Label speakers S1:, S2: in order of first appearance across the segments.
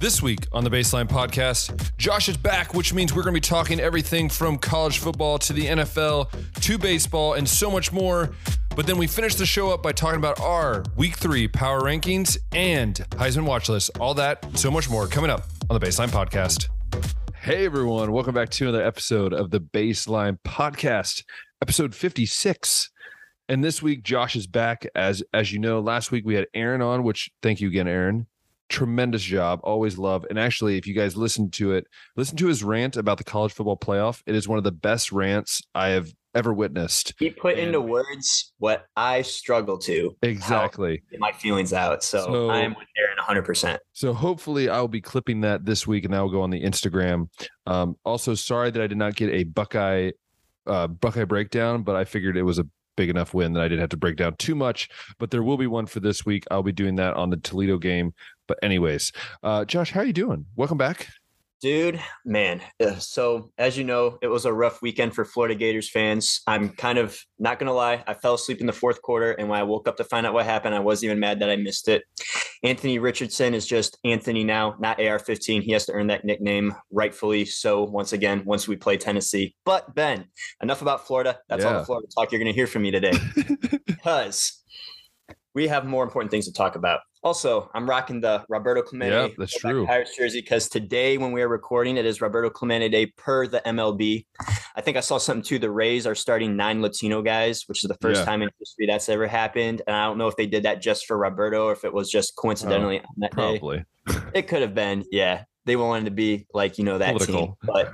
S1: This week on the Baseline Podcast, Josh is back, which means we're going to be talking everything from college football to the NFL to baseball and so much more. But then we finish the show up by talking about our week three power rankings and Heisman watch list. All that, so much more coming up on the Baseline Podcast. Hey everyone, welcome back to another episode of the Baseline Podcast, episode 56. And this week, Josh is back. As as you know, last week we had Aaron on, which thank you again, Aaron. Tremendous job. Always love. And actually, if you guys listen to it, listen to his rant about the college football playoff. It is one of the best rants I have ever witnessed.
S2: He put
S1: And-
S2: into words what I struggle to.
S1: Exactly.
S2: Get my feelings out. So,
S1: So-
S2: I am with Aaron 100%.
S1: So hopefully I'll be clipping that this week and that will go on the Instagram. Um, also, sorry that I did not get a Buckeye uh, Buckeye breakdown, but I figured it was a big enough win that I didn't have to break down too much. But there will be one for this week. I'll be doing that on the Toledo game. But anyways, uh, Josh, how are you doing? Welcome back.
S2: Dude, man. So, as you know, it was a rough weekend for Florida Gators fans. I'm kind of not going to lie. I fell asleep in the fourth quarter. And when I woke up to find out what happened, I wasn't even mad that I missed it. Anthony Richardson is just Anthony now, not AR 15. He has to earn that nickname rightfully. So, once again, once we play Tennessee. But, Ben, enough about Florida. That's all the Florida talk you're going to hear from me today. because we have more important things to talk about. Also, I'm rocking the Roberto Clemente
S1: Yeah, that's true.
S2: Pirates jersey because today, when we are recording, it is Roberto Clemente Day per the MLB. I think I saw something too. The Rays are starting nine Latino guys, which is the first
S1: Yeah.
S2: time in history that's ever happened. And I don't know if they did that just for Roberto or if it was just coincidentally oh, on that day.
S1: Probably.
S2: It could have been, yeah. They wanted to be like you know that team,
S1: Political.
S2: but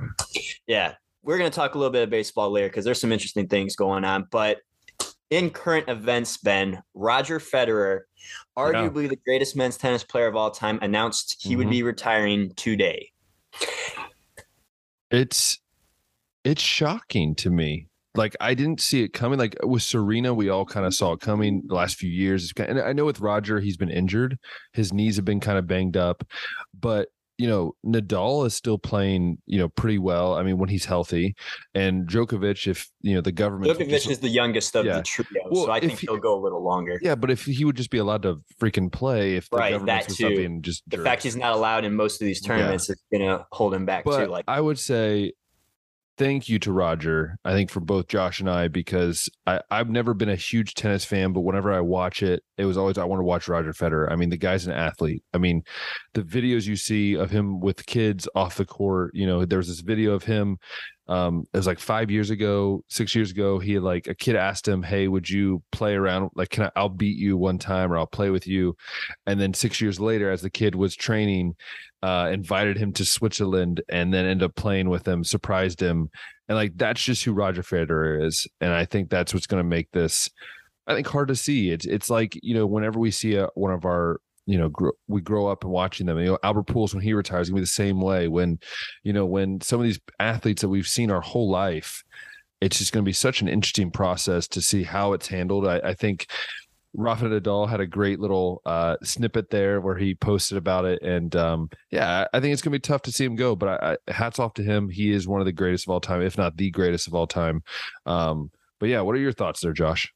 S2: yeah, we're gonna talk a little bit of baseball later because there's some interesting things going on. But in current events, Ben Roger Federer, arguably the greatest men's tennis player of all time, announced he would
S1: Mhm.
S2: be retiring today.
S1: It's it's shocking to me. Like I didn't see it coming. Like with Serena, we all kind of saw it coming the last few years. And I know with Roger, he's been injured. His knees have been kind of banged up, but you know, Nadal is still playing, you know, pretty well. I mean, when he's healthy, and Djokovic, if you know the government,
S2: Djokovic
S1: just-
S2: is the youngest of
S1: Yeah.
S2: the trio,
S1: Well,
S2: so I think
S1: he-
S2: he'll go a little longer.
S1: yeah, but if he would just be allowed to freaking play, if the
S2: Right,
S1: government was something just
S2: The fact he's not allowed in most of these
S1: Yeah.
S2: tournaments is gonna hold him back
S1: but
S2: too. Like
S1: I would say thank you to Roger. I think for both Josh and I because I I've never been a huge tennis fan, but whenever I watch it, it was always I want to watch Roger Federer. I mean, the guy's an athlete. I mean, the videos you see of him with kids off the court. You know, there was this video of him. Um, it was like five years ago, six years ago. He like a kid asked him, "Hey, would you play around? Like, can I? I'll beat you one time, or I'll play with you." And then six years later, as the kid was training, uh, invited him to Switzerland and then ended up playing with him, surprised him. And like that's just who Roger Federer is. And I think that's what's going to make this, I think, hard to see. It's it's like you know whenever we see a, one of our you know gr- we grow up and watching them. You know Albert Pujols when he retires gonna be the same way. When you know when some of these athletes that we've seen our whole life, it's just going to be such an interesting process to see how it's handled. I, I think Rafa Nadal had a great little uh, snippet there where he posted about it, and um, yeah, I I think it's gonna be tough to see him go. But I, I, hats off to him; he is one of the greatest of all time, if not the greatest of all time. Um, but yeah, what are your thoughts there, Josh?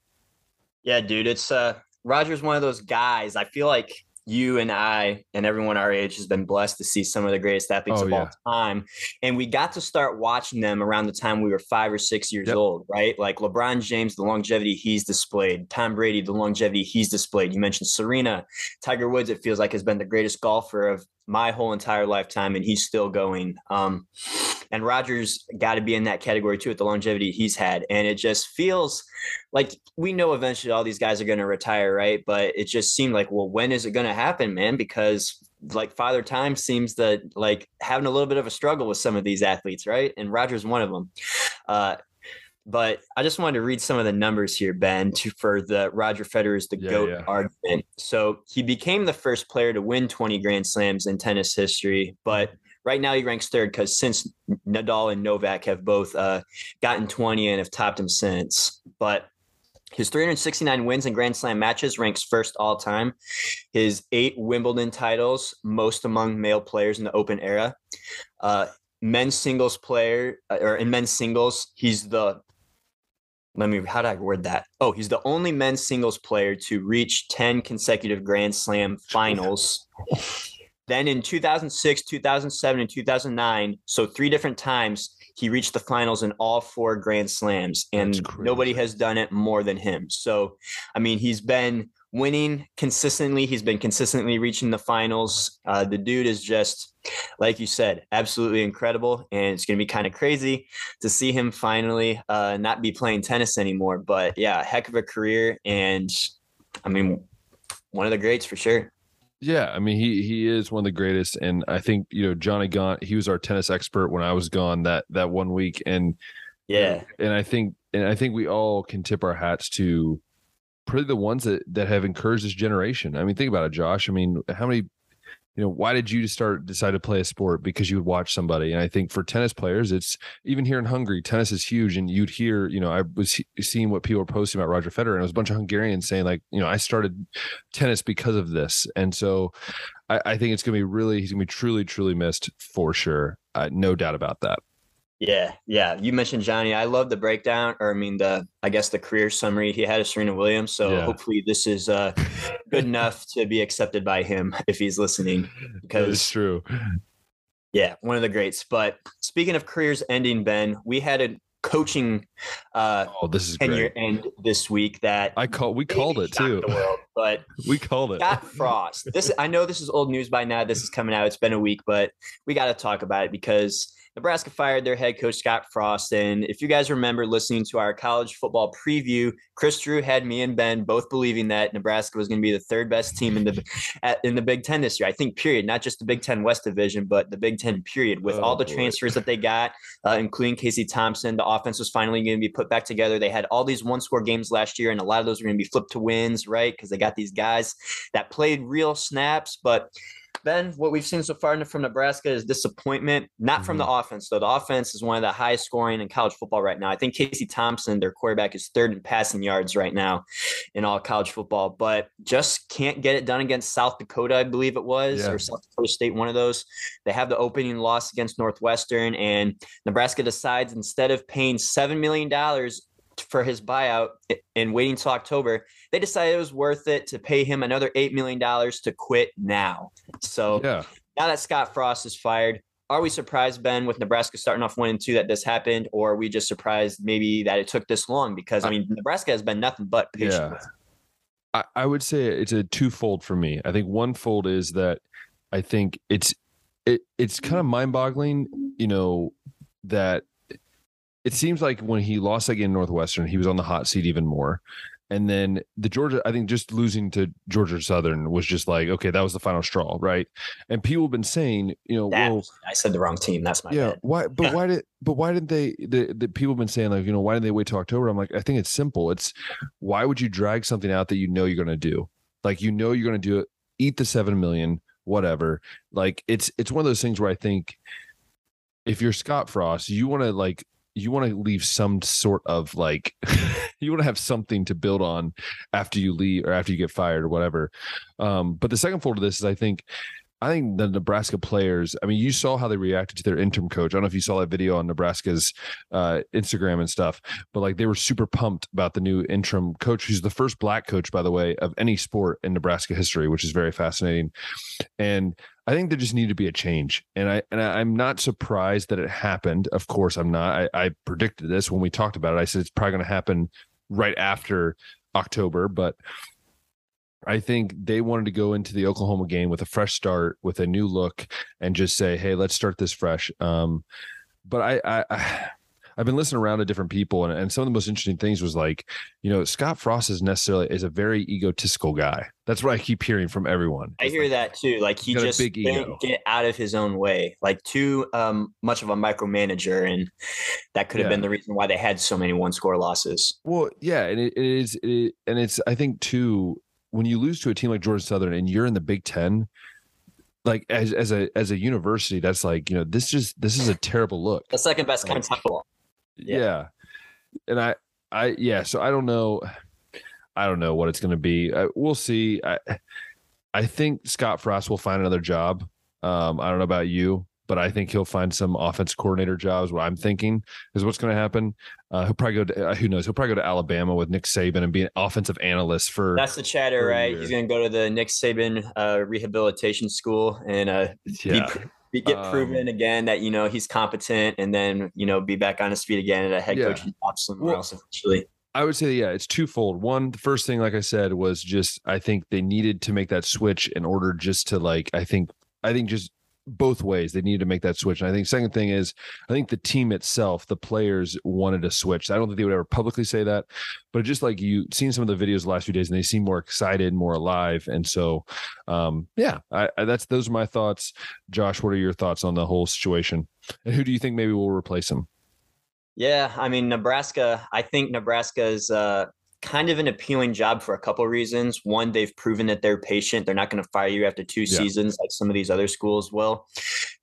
S2: Yeah, dude, it's uh Roger's one of those guys. I feel like you and I and everyone our age has been blessed to see some of the greatest athletes
S1: Oh,
S2: of all time. And we got to start watching them around the time we were five or six years
S1: Yep.
S2: old, right? Like LeBron James, the longevity he's displayed, Tom Brady, the longevity he's displayed. You mentioned Serena, Tiger Woods, it feels like has been the greatest golfer of my whole entire lifetime, and he's still going. Um, and Rogers got to be in that category too with the longevity he's had. And it just feels like we know eventually all these guys are going to retire, right? But it just seemed like, well, when is it going to happen, man? Because like Father Time seems to like having a little bit of a struggle with some of these athletes, right? And Rogers one of them. Uh, but I just wanted to read some of the numbers here, Ben, to, for the Roger Federer's the
S1: Yeah,
S2: GOAT
S1: yeah.
S2: argument. So he became the first player to win 20 Grand Slams in tennis history, but right now he ranks third because since Nadal and Novak have both uh, gotten 20 and have topped him since. But his 369 wins in Grand Slam matches ranks first all time. His eight Wimbledon titles, most among male players in the Open era. Uh, men's singles player, uh, or in men's singles, he's the let me how did I word that? Oh, he's the only men's singles player to reach 10 consecutive Grand Slam finals. Then in 2006, 2007, and 2009, so three different times, he reached the finals in all four Grand Slams, and nobody has done it more than him. So, I mean, he's been winning consistently. He's been consistently reaching the finals. Uh, the dude is just, like you said, absolutely incredible. And it's going to be kind of crazy to see him finally uh, not be playing tennis anymore. But yeah, heck of a career. And I mean, one of the greats for sure.
S1: Yeah, I mean he he is one of the greatest, and I think you know Johnny Gaunt. He was our tennis expert when I was gone that that one week, and
S2: yeah,
S1: and I think and I think we all can tip our hats to probably the ones that that have encouraged this generation. I mean, think about it, Josh. I mean, how many you know, why did you start decide to play a sport because you would watch somebody? And I think for tennis players, it's even here in Hungary, tennis is huge. And you'd hear, you know, I was seeing what people were posting about Roger Federer, and it was a bunch of Hungarians saying, like, you know, I started tennis because of this. And so I, I think it's going to be really, he's going to be truly, truly missed for sure. Uh, no doubt about that.
S2: Yeah, yeah. You mentioned Johnny. I love the breakdown, or I mean the I guess the career summary he had of Serena Williams. So yeah. hopefully this is uh, good enough to be accepted by him if he's listening. Because
S1: it's true.
S2: Yeah, one of the greats. But speaking of careers ending, Ben, we had a coaching uh
S1: oh this is
S2: tenure
S1: great.
S2: end this week that
S1: I call we called it too.
S2: World, but
S1: we called it.
S2: Scott Frost. This I know this is old news by now. This is coming out. It's been a week, but we got to talk about it because Nebraska fired their head coach Scott Frost. And if you guys remember listening to our college football preview, Chris Drew had me and Ben both believing that Nebraska was going to be the third best team in the in the Big Ten this year. I think period, not just the Big Ten West Division, but the Big Ten period. With oh, all the boy. transfers that they got, uh, including Casey Thompson, the offense was finally going to be put back together. They had all these one score games last year, and a lot of those were going to be flipped to wins, right? Because they got these guys that played real snaps, but Ben, what we've seen so far from Nebraska is disappointment, not mm-hmm. from the mm-hmm. offense, though. The offense is one of the highest scoring in college football right now. I think Casey Thompson, their quarterback, is third in passing yards right now in all college football, but just can't get it done against South Dakota, I believe it was, yeah. or South Dakota State, one of those. They have the opening loss against Northwestern, and Nebraska decides instead of paying $7 million for his buyout and waiting till October, they decided it was worth it to pay him another $8 million to quit now. So yeah. now that Scott Frost is fired, are we surprised, Ben, with Nebraska starting off one and two that this happened, or are we just surprised maybe that it took this long? Because I mean, Nebraska has been nothing but patient. Yeah.
S1: I, I would say it's a twofold for me. I think one fold is that I think it's it it's kind of mind boggling, you know, that it seems like when he lost again Northwestern, he was on the hot seat even more. And then the Georgia, I think just losing to Georgia Southern was just like, okay, that was the final straw, right? And people have been saying, you know, that, well,
S2: I said the wrong team. That's my
S1: yeah.
S2: Bad.
S1: Why? But why did? But why didn't they? The, the people have been saying like, you know, why didn't they wait till October? I'm like, I think it's simple. It's why would you drag something out that you know you're going to do? Like you know you're going to do it. Eat the seven million, whatever. Like it's it's one of those things where I think if you're Scott Frost, you want to like you want to leave some sort of like you want to have something to build on after you leave or after you get fired or whatever um, but the second fold of this is i think I think the Nebraska players, I mean, you saw how they reacted to their interim coach. I don't know if you saw that video on Nebraska's uh, Instagram and stuff, but like they were super pumped about the new interim coach, who's the first black coach, by the way, of any sport in Nebraska history, which is very fascinating. And I think there just needed to be a change. And I and I, am not surprised that it happened. Of course, I'm not. I, I predicted this when we talked about it. I said it's probably going to happen right after October, but I think they wanted to go into the Oklahoma game with a fresh start, with a new look, and just say, "Hey, let's start this fresh." Um, but I, I, I I've been listening around to different people, and, and some of the most interesting things was like, you know, Scott Frost is necessarily is a very egotistical guy. That's what I keep hearing from everyone.
S2: I hear
S1: like,
S2: that too. Like he just big not get out of his own way, like too um, much of a micromanager, and that could have yeah. been the reason why they had so many one score losses.
S1: Well, yeah, and it, it is, it, and it's I think too when you lose to a team like Georgia Southern and you're in the Big Ten, like as as a as a university, that's like you know this just this is a terrible look.
S2: The second best like, football.
S1: Yeah. yeah, and I I yeah, so I don't know, I don't know what it's going to be. I, we'll see. I I think Scott Frost will find another job. Um, I don't know about you, but I think he'll find some offense coordinator jobs. What I'm thinking is what's going to happen. Uh, he'll probably go to uh, who knows. He'll probably go to Alabama with Nick Saban and be an offensive analyst for.
S2: That's the chatter, right? He's going to go to the Nick Saban uh, rehabilitation school and uh, yeah. Be, get um, proven again that you know he's competent, and then you know be back on his feet again at a head yeah. coaching job somewhere well, else eventually.
S1: I would say, yeah, it's twofold. One, the first thing, like I said, was just I think they needed to make that switch in order just to like I think I think just both ways they needed to make that switch. And I think second thing is I think the team itself, the players wanted to switch. I don't think they would ever publicly say that, but just like you seen some of the videos the last few days and they seem more excited, more alive. And so um yeah, I, I that's those are my thoughts. Josh, what are your thoughts on the whole situation? And who do you think maybe will replace him?
S2: Yeah, I mean Nebraska. I think Nebraska's uh, kind of an appealing job for a couple of reasons. One, they've proven that they're patient. They're not going to fire you after two yeah. seasons like some of these other schools will.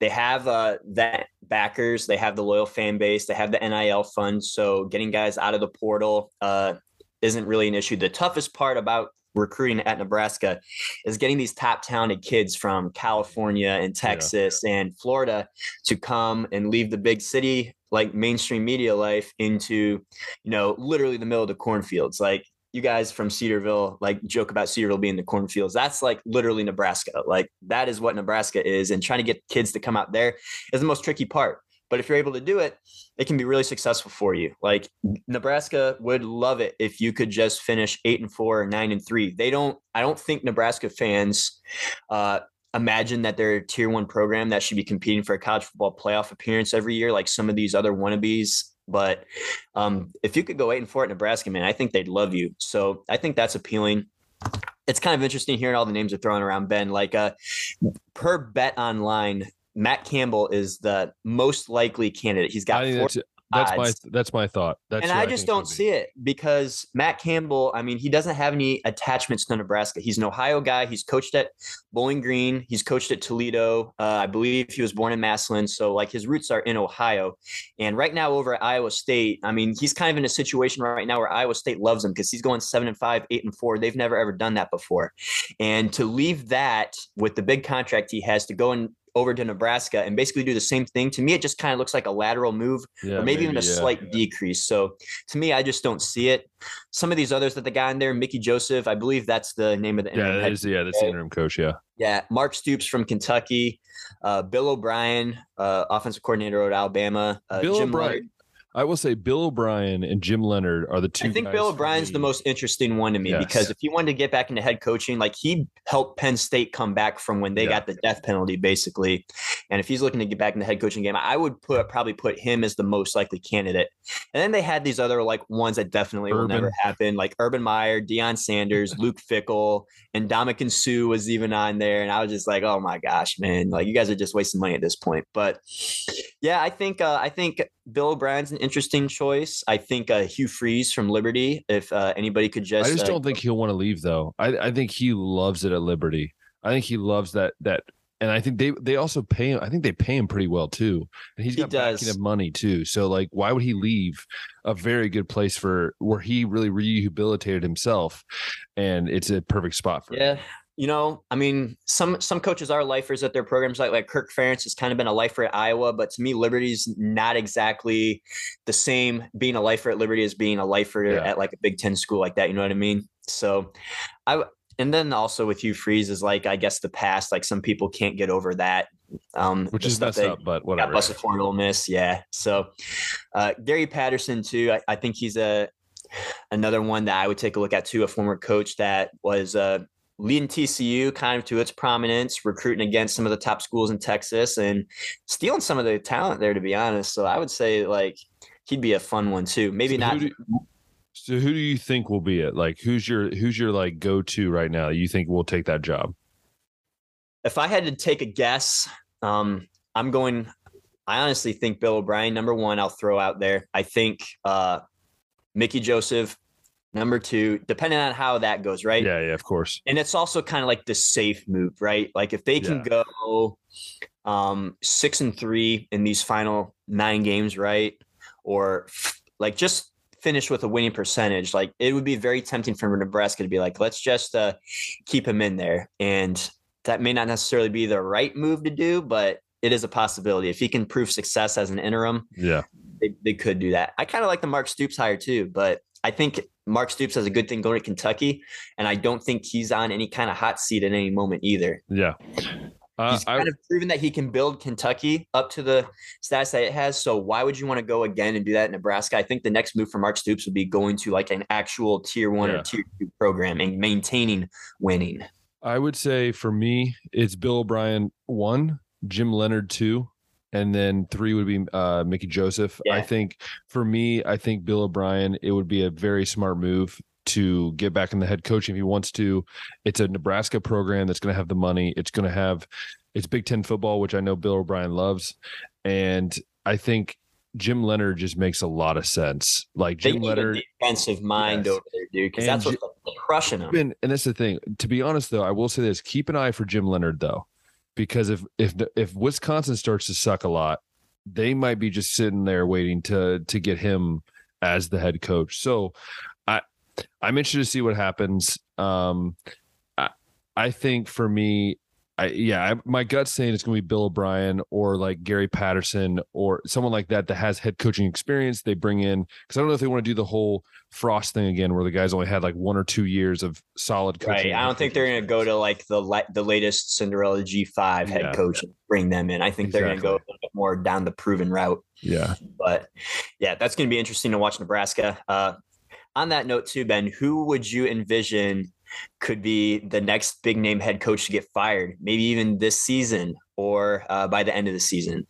S2: They have uh, that backers. They have the loyal fan base. They have the NIL fund. So getting guys out of the portal uh, isn't really an issue. The toughest part about recruiting at Nebraska is getting these top talented kids from California and Texas yeah. and Florida to come and leave the big city like mainstream media life into you know literally the middle of the cornfields like you guys from Cedarville like joke about Cedarville being the cornfields. That's like literally Nebraska. Like that is what Nebraska is. And trying to get kids to come out there is the most tricky part. But if you're able to do it, it can be really successful for you. Like Nebraska would love it if you could just finish eight and four or nine and three. They don't, I don't think Nebraska fans uh, imagine that they're a tier one program that should be competing for a college football playoff appearance every year, like some of these other wannabes. But um, if you could go eight and four at Nebraska, man, I think they'd love you. So I think that's appealing. It's kind of interesting hearing all the names are throwing around Ben. Like uh, per bet online, Matt Campbell is the most likely candidate. He's got four,
S1: that's my that's my thought. That's
S2: and I just don't see it because Matt Campbell. I mean, he doesn't have any attachments to Nebraska. He's an Ohio guy. He's coached at Bowling Green. He's coached at Toledo. Uh, I believe he was born in Massillon, so like his roots are in Ohio. And right now over at Iowa State, I mean, he's kind of in a situation right now where Iowa State loves him because he's going seven and five, eight and four. They've never ever done that before, and to leave that with the big contract he has to go and over to Nebraska and basically do the same thing. To me, it just kind of looks like a lateral move yeah, or maybe, maybe, even a yeah, slight yeah. decrease. So to me, I just don't see it. Some of these others that they got in there, Mickey Joseph, I believe that's the name of the
S1: yeah, that is, yeah, that's the interim coach. Yeah.
S2: Yeah. Mark Stoops from Kentucky, uh, Bill O'Brien, uh, offensive coordinator at Alabama, uh,
S1: Bill Jim O'Brien. I will say Bill O'Brien and Jim Leonhard are the two.
S2: I think Bill O'Brien's the most interesting one to me yes. because if he wanted to get back into head coaching, like he helped Penn State come back from when they yeah. got the death penalty, basically. And if he's looking to get back in the head coaching game, I would put probably put him as the most likely candidate. And then they had these other like ones that definitely Urban. will never happen, like Urban Meyer, Deion Sanders, Luke Fickell, and Ndamukong Suh was even on there. And I was just like, oh my gosh, man, like you guys are just wasting money at this point. But yeah, I think uh, I think Bill O'Brien's an interesting choice. I think uh, Hugh Freeze from Liberty, if uh, anybody could just.
S1: I just
S2: uh,
S1: don't think he'll want to leave though. I, I think he loves it at Liberty. I think he loves that that, and I think they they also pay him. I think they pay him pretty well too, and he's got he backing of money too. So like, why would he leave a very good place for where he really rehabilitated himself, and it's a perfect spot for
S2: yeah.
S1: him
S2: you know, I mean, some some coaches are lifers at their programs. Like like Kirk Ferentz has kind of been a lifer at Iowa, but to me, Liberty's not exactly the same being a lifer at Liberty as being a lifer yeah. at like a Big Ten school like that. You know what I mean? So, I and then also with Hugh Freeze is like I guess the past. Like some people can't get over that.
S1: Um, which is messed up, but whatever.
S2: Got busted for an Ole Miss, yeah. So, uh, Gary Patterson too. I, I think he's a another one that I would take a look at too. A former coach that was uh, leading TCU kind of to its prominence, recruiting against some of the top schools in Texas and stealing some of the talent there, to be honest. So I would say like he'd be a fun one too. Maybe so not.
S1: Who do, so who do you think will be it? Like who's your who's your like go to right now? You think will take that job?
S2: If I had to take a guess, um, I'm going. I honestly think Bill O'Brien, number one, I'll throw out there. I think uh, Mickey Joseph, Number two, depending on how that goes, right?
S1: Yeah, yeah, of course.
S2: And it's also kind of like the safe move, right? Like if they can yeah. go um, six and three in these final nine games, right? Or like just finish with a winning percentage, like it would be very tempting for Nebraska to be like, let's just uh, keep him in there. And that may not necessarily be the right move to do, but it is a possibility. If he can prove success as an interim,
S1: Yeah.
S2: they, they could do that. I kind of like the Mark Stoops hire too, but I think Mark Stoops has a good thing going to Kentucky, and I don't think he's on any kind of hot seat at any moment either.
S1: Yeah. Uh,
S2: He's
S1: I,
S2: kind of proven that he can build Kentucky up to the status that it has. So why would you want to go again and do that in Nebraska? I think the next move for Mark Stoops would be going to like an actual tier one
S1: Yeah.
S2: or tier two program and maintaining winning.
S1: I would say for me, it's Bill O'Brien one, Jim Leonhard two, and then three would be uh, Mickey Joseph. I think for me, I think Bill O'Brien, it would be a very smart move to get back in the head coaching if he wants to. It's a Nebraska program that's going to have the money. It's going to have it's Big Ten football, which I know Bill O'Brien loves, and I think Jim Leonhard just makes a lot of sense. Like Jim Leonhard,
S2: a defensive mind
S1: Yes.
S2: over there, dude, because that's what's crushing them.
S1: and that's the thing. To be honest, though, I will say this: keep an eye for Jim Leonhard, though, because if if if Wisconsin starts to suck a lot, they might be just sitting there waiting to to get him as the head coach. So, I I'm interested to see what happens. Um, I I think for me. I, yeah, I, my gut's saying it's going to be Bill O'Brien or like Gary Patterson or someone like that that has head coaching experience. They bring in because I don't know if they want to do the whole Frost thing again, where the guys only had like one or two years of solid coaching.
S2: Right. I don't think they're going to go to like the la- the latest Cinderella G5 head
S1: Yeah.
S2: coach and bring them in. I think they're going to go a little bit more down the proven route.
S1: Yeah.
S2: But yeah, that's going to be interesting to watch Nebraska. Uh, on that note, too, Ben, who would you envision could be the next big name head coach to get fired? Maybe even this season or uh, by the end of the season.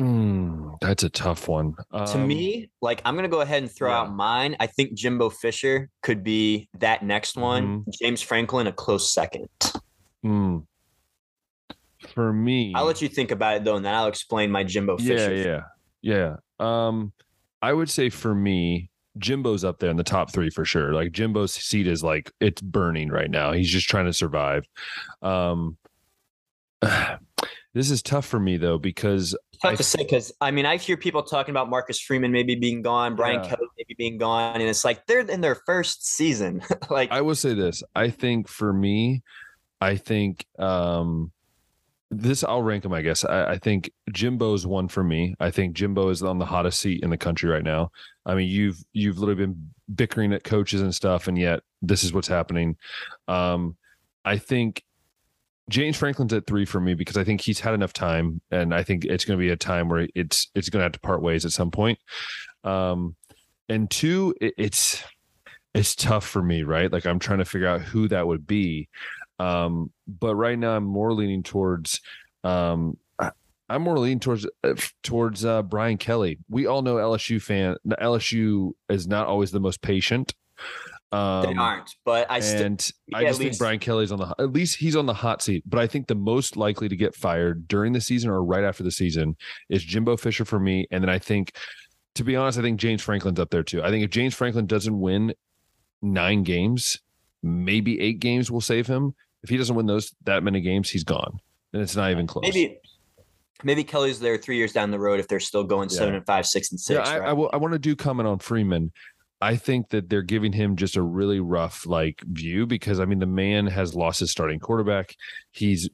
S1: Mm, that's a tough one.
S2: to
S1: Um,
S2: me, like I'm gonna go ahead and throw
S1: yeah.
S2: out mine. I think Jimbo Fisher could be that next one.
S1: Mm-hmm.
S2: James Franklin, a close second.
S1: mm, for me,
S2: I'll let you think about it though, and then I'll explain my Jimbo
S1: yeah,
S2: Fisher.
S1: yeah, yeah. Um, I would say for me, Jimbo's up there in the top three for sure. Like Jimbo's seat is like it's burning right now. He's just trying to survive. Um, this is tough for me though because
S2: It's tough
S1: I-
S2: to say because I mean I hear people talking about Marcus Freeman maybe being gone, Brian
S1: Yeah.
S2: Kelly maybe being gone, and it's like they're in their first season. like
S1: I will say this. I think for me, I think um this I'll rank them, I guess. I, I think Jimbo's one for me. I think Jimbo is on the hottest seat in the country right now. I mean, you've you've literally been bickering at coaches and stuff, and yet this is what's happening. Um, I think James Franklin's at three for me because I think he's had enough time, and I think it's going to be a time where it's it's going to have to part ways at some point. Um, and two, it, it's it's tough for me, right? Like I'm trying to figure out who that would be. Um, but right now I'm more leaning towards um I, I'm more leaning towards uh, towards uh Brian Kelly. We all know LSU fan LSU is not always the most patient. Um
S2: they aren't, but I still
S1: and I
S2: yeah, at
S1: just think
S2: least-
S1: Brian Kelly's on the at least he's on the hot seat. But I think the most likely to get fired during the season or right after the season is Jimbo Fisher for me. And then I think, to be honest, I think James Franklin's up there too. I think if James Franklin doesn't win nine games, maybe eight games will save him. If he doesn't win those that many games, he's gone. And it's not even close.
S2: maybe maybe Kelly's there three years down the road if they're still going seven and five, six and
S1: Yeah,
S2: six.
S1: I,
S2: right?
S1: I, will, I want to do comment on Freeman. I think that they're giving him just a really rough like view because I mean the man has lost his starting quarterback. He's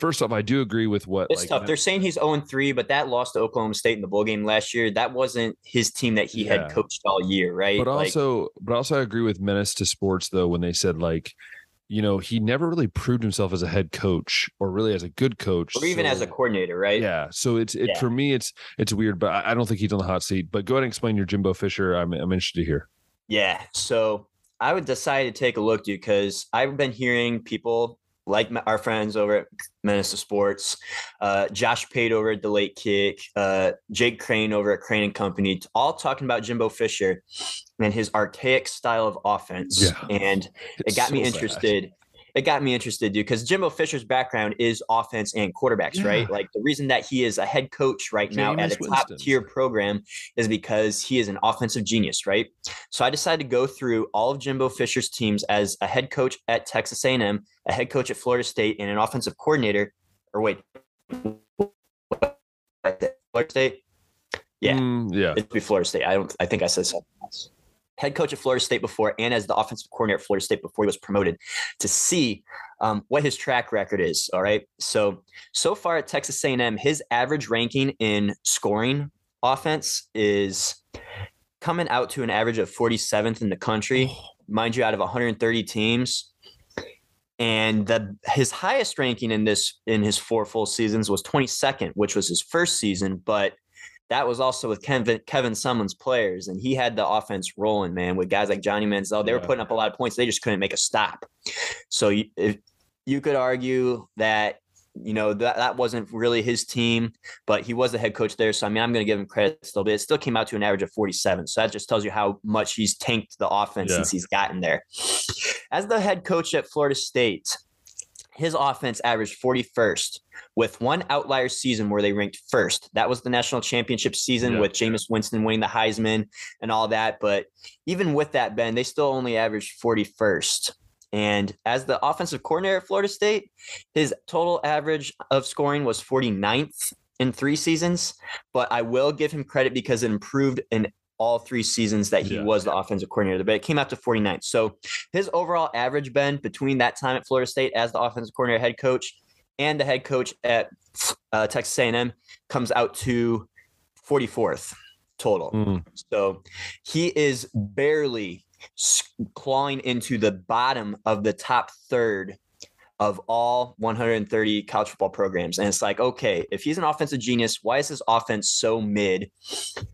S1: first off, I do agree with what
S2: It's
S1: like,
S2: tough. They're saying he's 0 3, but that loss to Oklahoma State in the bowl game last year, that wasn't his team that he
S1: Yeah.
S2: had coached all year, right?
S1: but
S2: Like,
S1: also but also I agree with Menace to Sports though when they said like you know he never really proved himself as a head coach or really as a good coach
S2: or even as a coordinator, right?
S1: yeah so it's it
S2: Yeah.
S1: for me it's it's weird but I, I don't think he's on the hot seat but go ahead and explain your Jimbo Fisher I'm I'm interested to hear
S2: Yeah. So I would decide to take a look, dude, because I've been hearing people like our friends over at Menace to Sports, uh, Josh Pate over at the Late Kick, uh, Jake Crain over at Crain and Company, all talking about Jimbo Fisher and his archaic style of offense.
S1: Yeah.
S2: And it
S1: It's
S2: got me
S1: interested. sad.
S2: It got me interested, dude, because Jimbo Fisher's background is offense and quarterbacks, right? Like the reason that he is a head coach right now at a top tier program is because he is an offensive genius, right? So I decided to go through all of Jimbo Fisher's teams as a head coach at Texas A&M, a head coach at Florida State, and an offensive coordinator. Or wait, Florida State. Yeah,
S1: Mm, yeah
S2: it'd be Florida State. I don't. I think I said something else. Head coach at Florida State before, and as the offensive coordinator at Florida State before he was promoted, to see um, what his track record is. All right. So so far at Texas A&M, his average ranking in scoring offense is coming out to an average of 47th in the country, mind you, out of 130 teams. And the his highest ranking in this in his four full seasons was 22nd, which was his first season, but that was also with Kevin Kevin Sumlin's players, and he had the offense rolling, man, with guys like Johnny Manziel. They yeah. were putting up a lot of points. They just couldn't make a stop. So you, if, you could argue that you know that that wasn't really his team, but he was the head coach there. So I mean, I'm going to give him credit still, but it still came out to an average of 47. So that just tells you how much he's tanked the offense yeah. since he's gotten there. As the head coach at Florida State, his offense averaged 41st with one outlier season where they ranked first. That was the national championship season yeah. with Jameis Winston winning the Heisman and all that. But even with that, Ben, they still only averaged 41st. And as the offensive coordinator at Florida State, his total average of scoring was 49th in three seasons. But I will give him credit because it improved in all three seasons that he yeah. was the offensive coordinator. But it came out to 49th. So his overall average, Ben, between that time at Florida State as the offensive coordinator head coach and the head coach at uh, Texas A&M comes out to 44th total. Mm. So he is barely clawing into the bottom of the top third of all 130 college football programs. And it's like, okay, if he's an offensive genius, why is his offense so mid?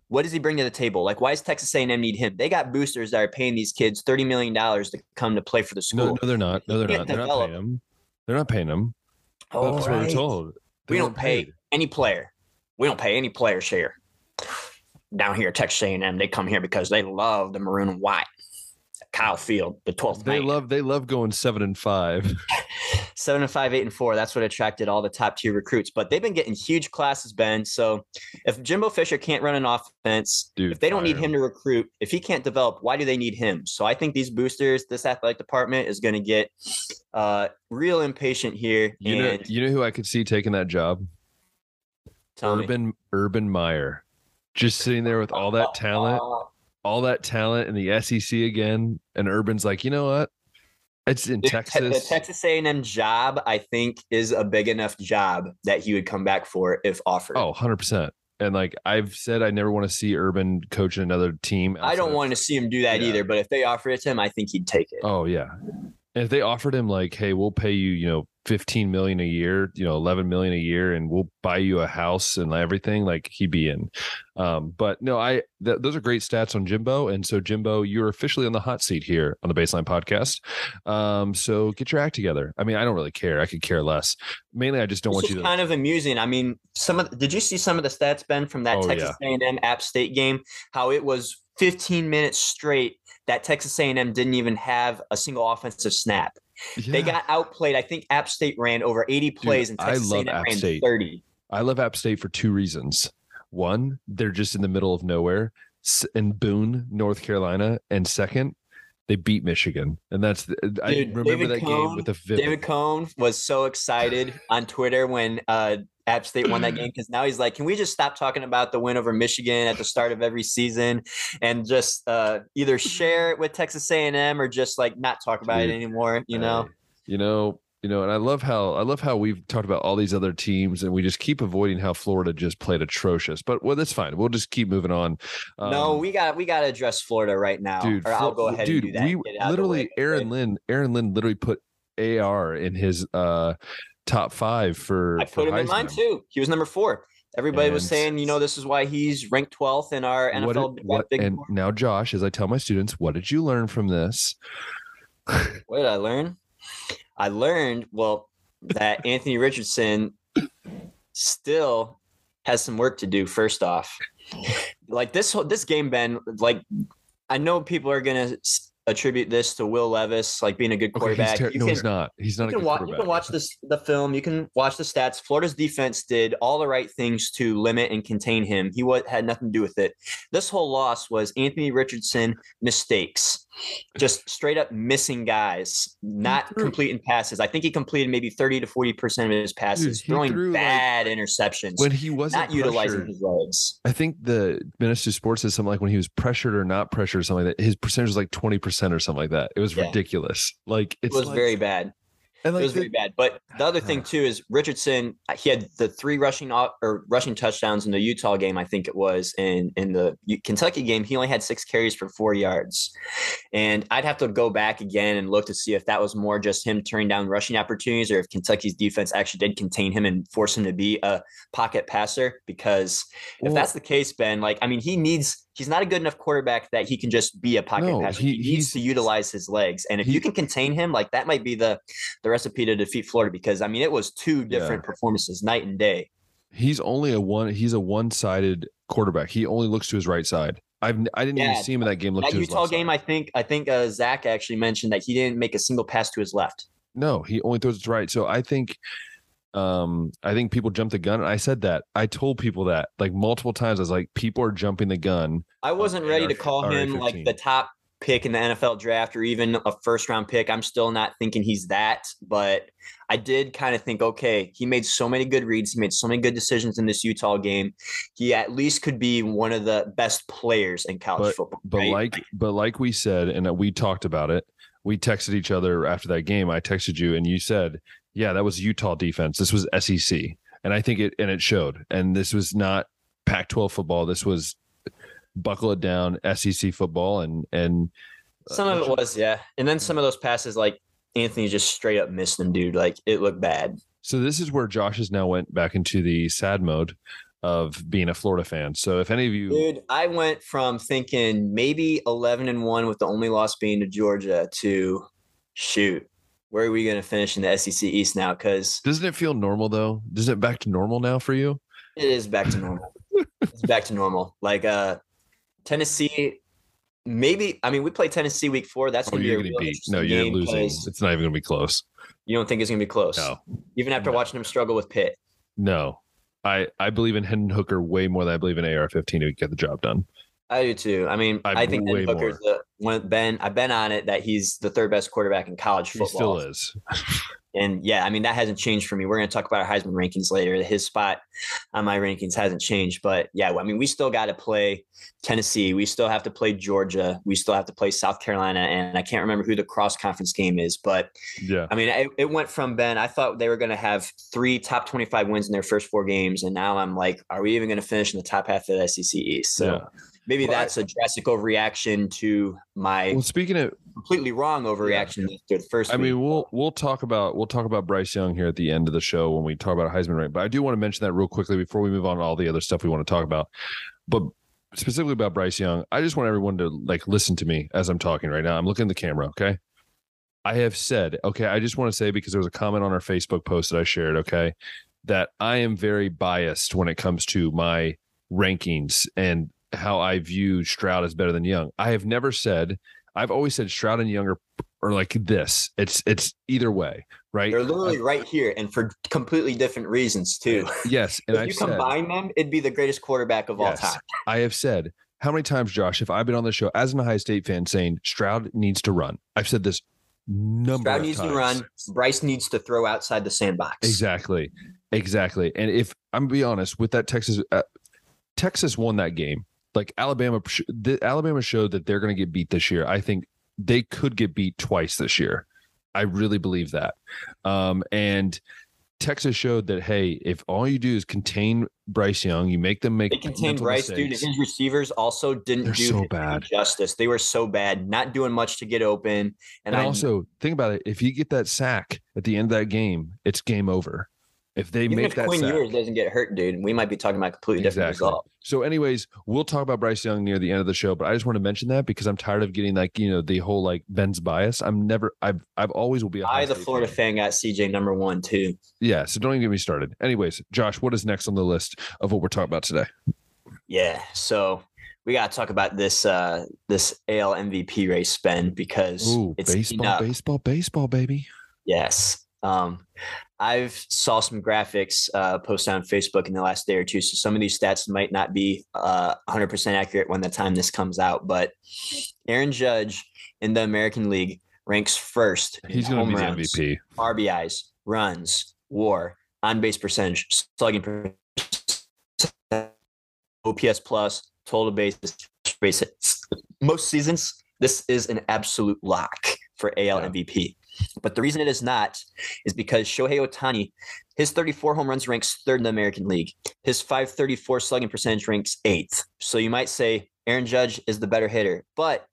S2: What does he bring to the table? Like, why does Texas A&M need him? They got boosters that are paying these kids $30 million to come to play for the school.
S1: No, no they're not. No, they're not. They're not paying them. They're not paying them. Oh, That's right. what we're told.
S2: They we don't pay paid. any player. We don't pay any player share. Down here at Texas A&M, they come here because they love the maroon and white. Kyle Field, the 12th.
S1: They love they love going seven and five.
S2: seven and five, eight and four. That's what attracted all the top tier recruits. But they've been getting huge classes, Ben. So if Jimbo Fisher can't run an offense, Dude, if they don't need him to recruit, if he can't develop, why do they need him? So I think these boosters, this athletic department is going to get uh, real impatient here.
S1: You know, you know who I could see taking that job? Urban me. Urban Meyer, just sitting there with all that talent. All that talent in the SEC again, and Urban's like, you know what? It's in the, Texas.
S2: The Texas A&M job, I think, is a big enough job that he would come back for if offered.
S1: Oh, 100%. And like I've said, I never want to see Urban coaching another team.
S2: I don't want to see him do that yeah. either. But if they offer it to him, I think he'd take it.
S1: Oh yeah. And if they offered him like, hey, we'll pay you, you know, 15 million a year, you know, 11 million a year, and we'll buy you a house and everything, like he'd be in. Um, but no, I, th- those are great stats on Jimbo. And so, Jimbo, you're officially on the hot seat here on the Baseline podcast. Um, so get your act together. I mean, I don't really care. I could care less. Mainly, I just don't this want you to.
S2: kind of amusing. I mean, some of, did you see some of the stats, Ben, from that oh, Texas yeah. A&M App State game? How it was 15 minutes straight that Texas A&M didn't even have a single offensive snap. Yeah. They got outplayed. I think App State ran over 80 plays Dude, and Texas I love App ran State. 30.
S1: I love App State for two reasons. One, they're just in the middle of nowhere in Boone, North Carolina, and second, they beat Michigan, and that's the, Dude, I remember David that Cone, game with the
S2: David Cone was so excited on Twitter when uh, App State won that game because now he's like, can we just stop talking about the win over Michigan at the start of every season and just uh, either share it with Texas A&M or just like not talk about Dude, it anymore? You know,
S1: you know, you know, and I love how I love how we've talked about all these other teams, and we just keep avoiding how Florida just played atrocious. But well, that's fine. We'll just keep moving on.
S2: Um, no, we got we got to address Florida right now, dude. Or I'll go ahead dude, and do that.
S1: Dude, we literally Aaron Lynn, Aaron Lynn literally put AR in his uh top five for.
S2: I put
S1: for
S2: him Heisman. in mine too. He was number four. Everybody and was saying, you know, this is why he's ranked 12th in our NFL.
S1: Did, what, and four. now, Josh, as I tell my students, what did you learn from this?
S2: what did I learn? I learned, well, that Anthony Richardson still has some work to do. First off, like this whole this game, Ben. Like I know people are gonna attribute this to Will Levis, like being a good quarterback.
S1: Okay, ter- no, can, he's not. He's not.
S2: You can, watch, you can watch this the film. You can watch the stats. Florida's defense did all the right things to limit and contain him. He was, had nothing to do with it. This whole loss was Anthony Richardson mistakes just straight up missing guys, not mm-hmm. completing passes. I think he completed maybe 30 to 40% of his passes, Dude, throwing bad like, interceptions.
S1: When he wasn't
S2: not utilizing his legs.
S1: I think the Menace to Sports said something like when he was pressured or not pressured or something like that, his percentage was like 20% or something like that. It was yeah. ridiculous. Like
S2: it was
S1: like,
S2: very bad.
S1: And
S2: it was very bad. But the other thing too is Richardson. Uh, he had the three rushing or rushing touchdowns in the Utah game. I think it was and in the Kentucky game. He only had six carries for four yards, and I'd have to go back again and look to see if that was more just him turning down rushing opportunities, or if Kentucky's defense actually did contain him and force him to be a pocket passer. Because if well, that's the case, Ben, like I mean, he needs he's not a good enough quarterback that he can just be a pocket no, passer. He, he needs to utilize his legs, and if he, you can contain him, like that might be the the recipe to defeat Florida. Because I mean, it was two different yeah. performances, night and day.
S1: He's only a one. He's a one sided quarterback. He only looks to his right side. I've I didn't yeah, even see him in that game. Look
S2: that
S1: Utah
S2: game,
S1: side.
S2: I think I think uh, Zach actually mentioned that he didn't make a single pass to his left.
S1: No, he only throws it right. So I think um i think people jump the gun i said that. I told people that like multiple times. I was like people are jumping the gun
S2: i wasn't ready to call him like the top pick in the nfl draft or even a first round pick. I'm still not thinking he's that but i did kind of think okay he made so many good reads. He made so many good decisions in this utah game. He at least could be one of the best players in college
S1: but,
S2: football
S1: but right? like but like we said and we talked about it we texted each other after that game. I texted you and you said yeah, that was Utah defense. This was SEC, and I think it and it showed. And this was not Pac-12 football. This was buckle it down SEC football, and and
S2: uh, some of it was yeah, and then some of those passes like Anthony just straight up missed them, dude. Like it looked bad.
S1: So this is where Josh has now went back into the sad mode of being a Florida fan. So if any of you
S2: Dude, I went from thinking maybe 11 and 1 with the only loss being to Georgia to shoot where are we going to finish in the SEC East now? Because
S1: doesn't it feel normal though? Is it back to normal now for you?
S2: It is back to normal. it's back to normal. Like uh, Tennessee, maybe. I mean, we play Tennessee week four. That's
S1: going to oh, be a beat. No, you're losing. It's not even going to be close.
S2: You don't think it's going to be close?
S1: No.
S2: Even after
S1: no.
S2: watching him struggle with Pitt.
S1: No, I I believe in Hendon Hooker way more than I believe in AR-15 to get the job done.
S2: I do too. I mean, I'm i think Ben Booker's the one. Ben, I've been on it that he's the third best quarterback in college football.
S1: He still is.
S2: and yeah, I mean that hasn't changed for me. We're going to talk about our Heisman rankings later. His spot on my rankings hasn't changed, but yeah, I mean we still got to play Tennessee. We still have to play Georgia. We still have to play South Carolina, and I can't remember who the cross conference game is, but
S1: yeah,
S2: I mean it, it went from Ben. I thought they were going to have three top twenty-five wins in their first four games, and now I'm like, are we even going to finish in the top half of the SEC East? So. Yeah maybe well, that's a drastic overreaction to my
S1: well speaking of
S2: completely wrong overreaction yeah. to the first
S1: i mean we'll we'll talk about we'll talk about bryce young here at the end of the show when we talk about heisman rank but i do want to mention that real quickly before we move on to all the other stuff we want to talk about. But specifically about bryce young i just want everyone to like listen to me as i'm talking right now. I'm looking at the camera okay? I have said okay i just want to say because there was a comment on our facebook post that i shared okay that i am very biased when it comes to my rankings and how I view Stroud as better than Young. I have never said. I've always said Stroud and Young are, are like this. It's it's either way, right?
S2: They're literally right here, and for completely different reasons too.
S1: Yes, and
S2: if
S1: I've
S2: you combine them, it'd be the greatest quarterback of yes, all time.
S1: I have said how many times, Josh, if I've been on the show as an Ohio State fan saying Stroud needs to run, I've said this number.
S2: Stroud needs
S1: times.
S2: to run. Bryce needs to throw outside the sandbox.
S1: Exactly, exactly. And if I'm gonna be honest with that Texas, uh, Texas won that game like Alabama, the, Alabama showed that they're going to get beat this year. I think they could get beat twice this year. I really believe that. Um, and Texas showed that hey, if all you do is contain Bryce Young, you make them make
S2: they contain Bryce, mistakes. dude. His receivers also didn't
S1: They're
S2: do
S1: so bad
S2: justice. They were so bad, not doing much to get open. And,
S1: and I, also think about it: if you get that sack at the end of that game, it's game over. If they
S2: Even
S1: make
S2: if
S1: that
S2: Quinn
S1: sack,
S2: Ewers doesn't get hurt, dude, we might be talking about a completely exactly. different result.
S1: So, anyways, we'll talk about Bryce Young near the end of the show, but I just want to mention that because I'm tired of getting like you know the whole like Ben's bias. I'm never, I've, I've always will be.
S2: I, the Florida fan. fan, got CJ number one too.
S1: Yeah, so don't even get me started. Anyways, Josh, what is next on the list of what we're talking about today?
S2: Yeah, so we got to talk about this uh this AL MVP race, Ben, because
S1: Ooh, it's baseball, baseball, baseball, baby.
S2: Yes. Um, I've saw some graphics uh, posted on Facebook in the last day or two, so some of these stats might not be uh, 100% accurate when the time this comes out. But Aaron Judge in the American League ranks first.
S1: He's going to be runs, the MVP.
S2: RBIs, runs, WAR, on base percentage, slugging percentage, OPS plus, total bases, bases. Most seasons, this is an absolute lock for AL yeah. MVP. But the reason it is not is because Shohei Ohtani, his 34 home runs ranks third in the American League. His 534 slugging percentage ranks eighth. So you might say Aaron Judge is the better hitter, but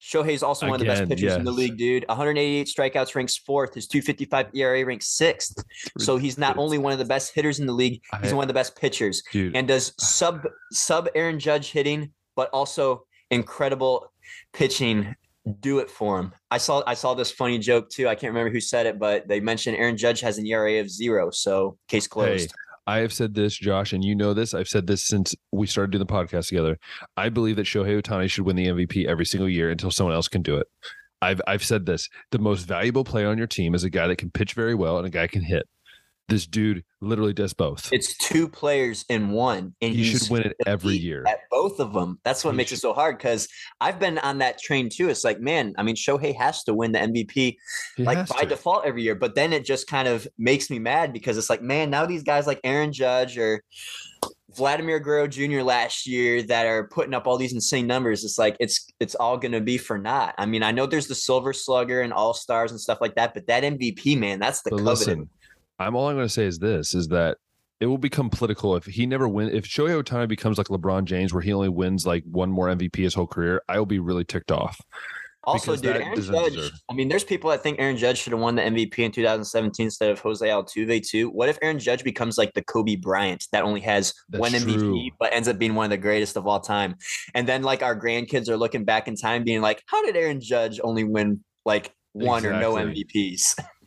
S2: Shohei's also one of the best
S1: Again,
S2: pitchers in the league, dude. 188 strikeouts ranks fourth. His 255 ERA ranks sixth. So he's not only one of the best hitters in the league, he's one of the best pitchers
S1: dude.
S2: and does sub sub Aaron Judge hitting, but also incredible pitching do it for him. I saw I saw this funny joke too. I can't remember who said it, but they mentioned Aaron Judge has an ERA of zero, so case closed.
S1: I have said this, Josh, and you know this. I've said this since we started doing the podcast together. I believe that Shohei Ohtani should win the MVP every single year until someone else can do it. I've I've said this. The most valuable player on your team is a guy that can pitch very well and a guy can hit. This dude literally does both.
S2: It's two players in one, and
S1: he should win it every year.
S2: at both of them. That's what
S1: He
S2: makes it so hard because I've been on that train too. It's like, man, I mean, Shohei has to win the MVP
S1: He
S2: like by
S1: to.
S2: default every year. But then it just kind of makes me mad because it's like, man, now these guys like Aaron Judge or Vladimir Guerrero Jr. last year that are putting up all these insane numbers. It's like it's it's all gonna be for naught. I mean, I know there's the Silver Slugger and All Stars and stuff like that, but that MVP man, that's the
S1: But
S2: coveted.
S1: listen, I'm all I'm going to say is this: is that it will become political if he never wins. If Shohei Ohtani becomes like LeBron James, where he only wins like one more MVP his whole career, I will be really ticked off.
S2: Also, dude, Aaron Judge.
S1: deserve-
S2: I mean, there's people that think Aaron Judge should have won the MVP in 2017 instead of Jose Altuve too. What if Aaron Judge becomes like the Kobe Bryant that only has
S1: That's
S2: one MVP
S1: true.
S2: but ends up being one of the greatest of all time? And then like our grandkids are looking back in time, being like, "How did Aaron Judge only win like one or no MVPs?"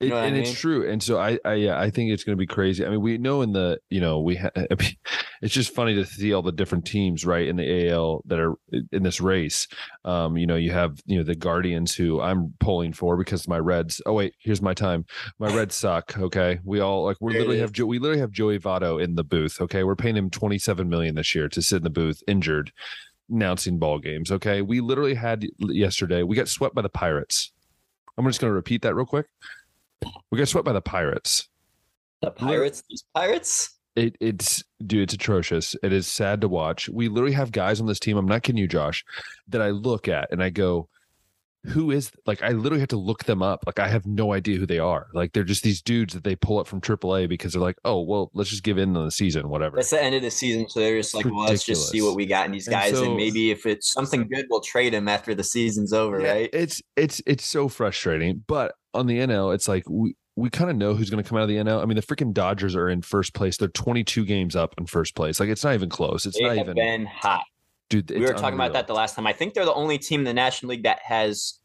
S1: It-
S2: what I
S1: and it's true. And so I, I, yeah, I think it's going to be crazy. I mean, we know in the, you know, we, ha- it's just funny to see all the different teams, right, in the AL that are in this race. Um, you know, you have, you know, the Guardians who I'm pulling for because my Reds. Oh wait, here's my time. My Reds suck. Okay, we all like we literally have, jo- we literally have Joey Votto in the booth. Okay, we're paying him 27 million this year to sit in the booth, injured, announcing ball games. Okay, we literally had yesterday. We got swept by the Pirates. I'm just going to repeat that real quick. We got swept by the Pirates.
S2: The Pirates, these Pirates.
S1: It, it's dude, it's atrocious. It is sad to watch. We literally have guys on this team. I'm not kidding you, Josh, that I look at and I go, "Who is?" Like I literally have to look them up. Like I have no idea who they are. Like they're just these dudes that they pull up from AAA because they're like, "Oh, well, let's just give in on the season, whatever."
S2: That's the end of the season, so they're just like, well, let's just see what we got in these guys, and,
S1: so-
S2: maybe if it's something good, we'll trade him after the season's over,
S1: Yeah,
S2: right?
S1: It's it's it's so frustrating. But on the NL, it's like we we kind of know who's going to come out of the NL. I mean, the freaking Dodgers are in first place. They're 22 games up in first place. Like it's not even close. It's
S2: They
S1: not even.
S2: been hot.
S1: dude,
S2: we were talking about that the last time. I think they're the only team in the National League that has,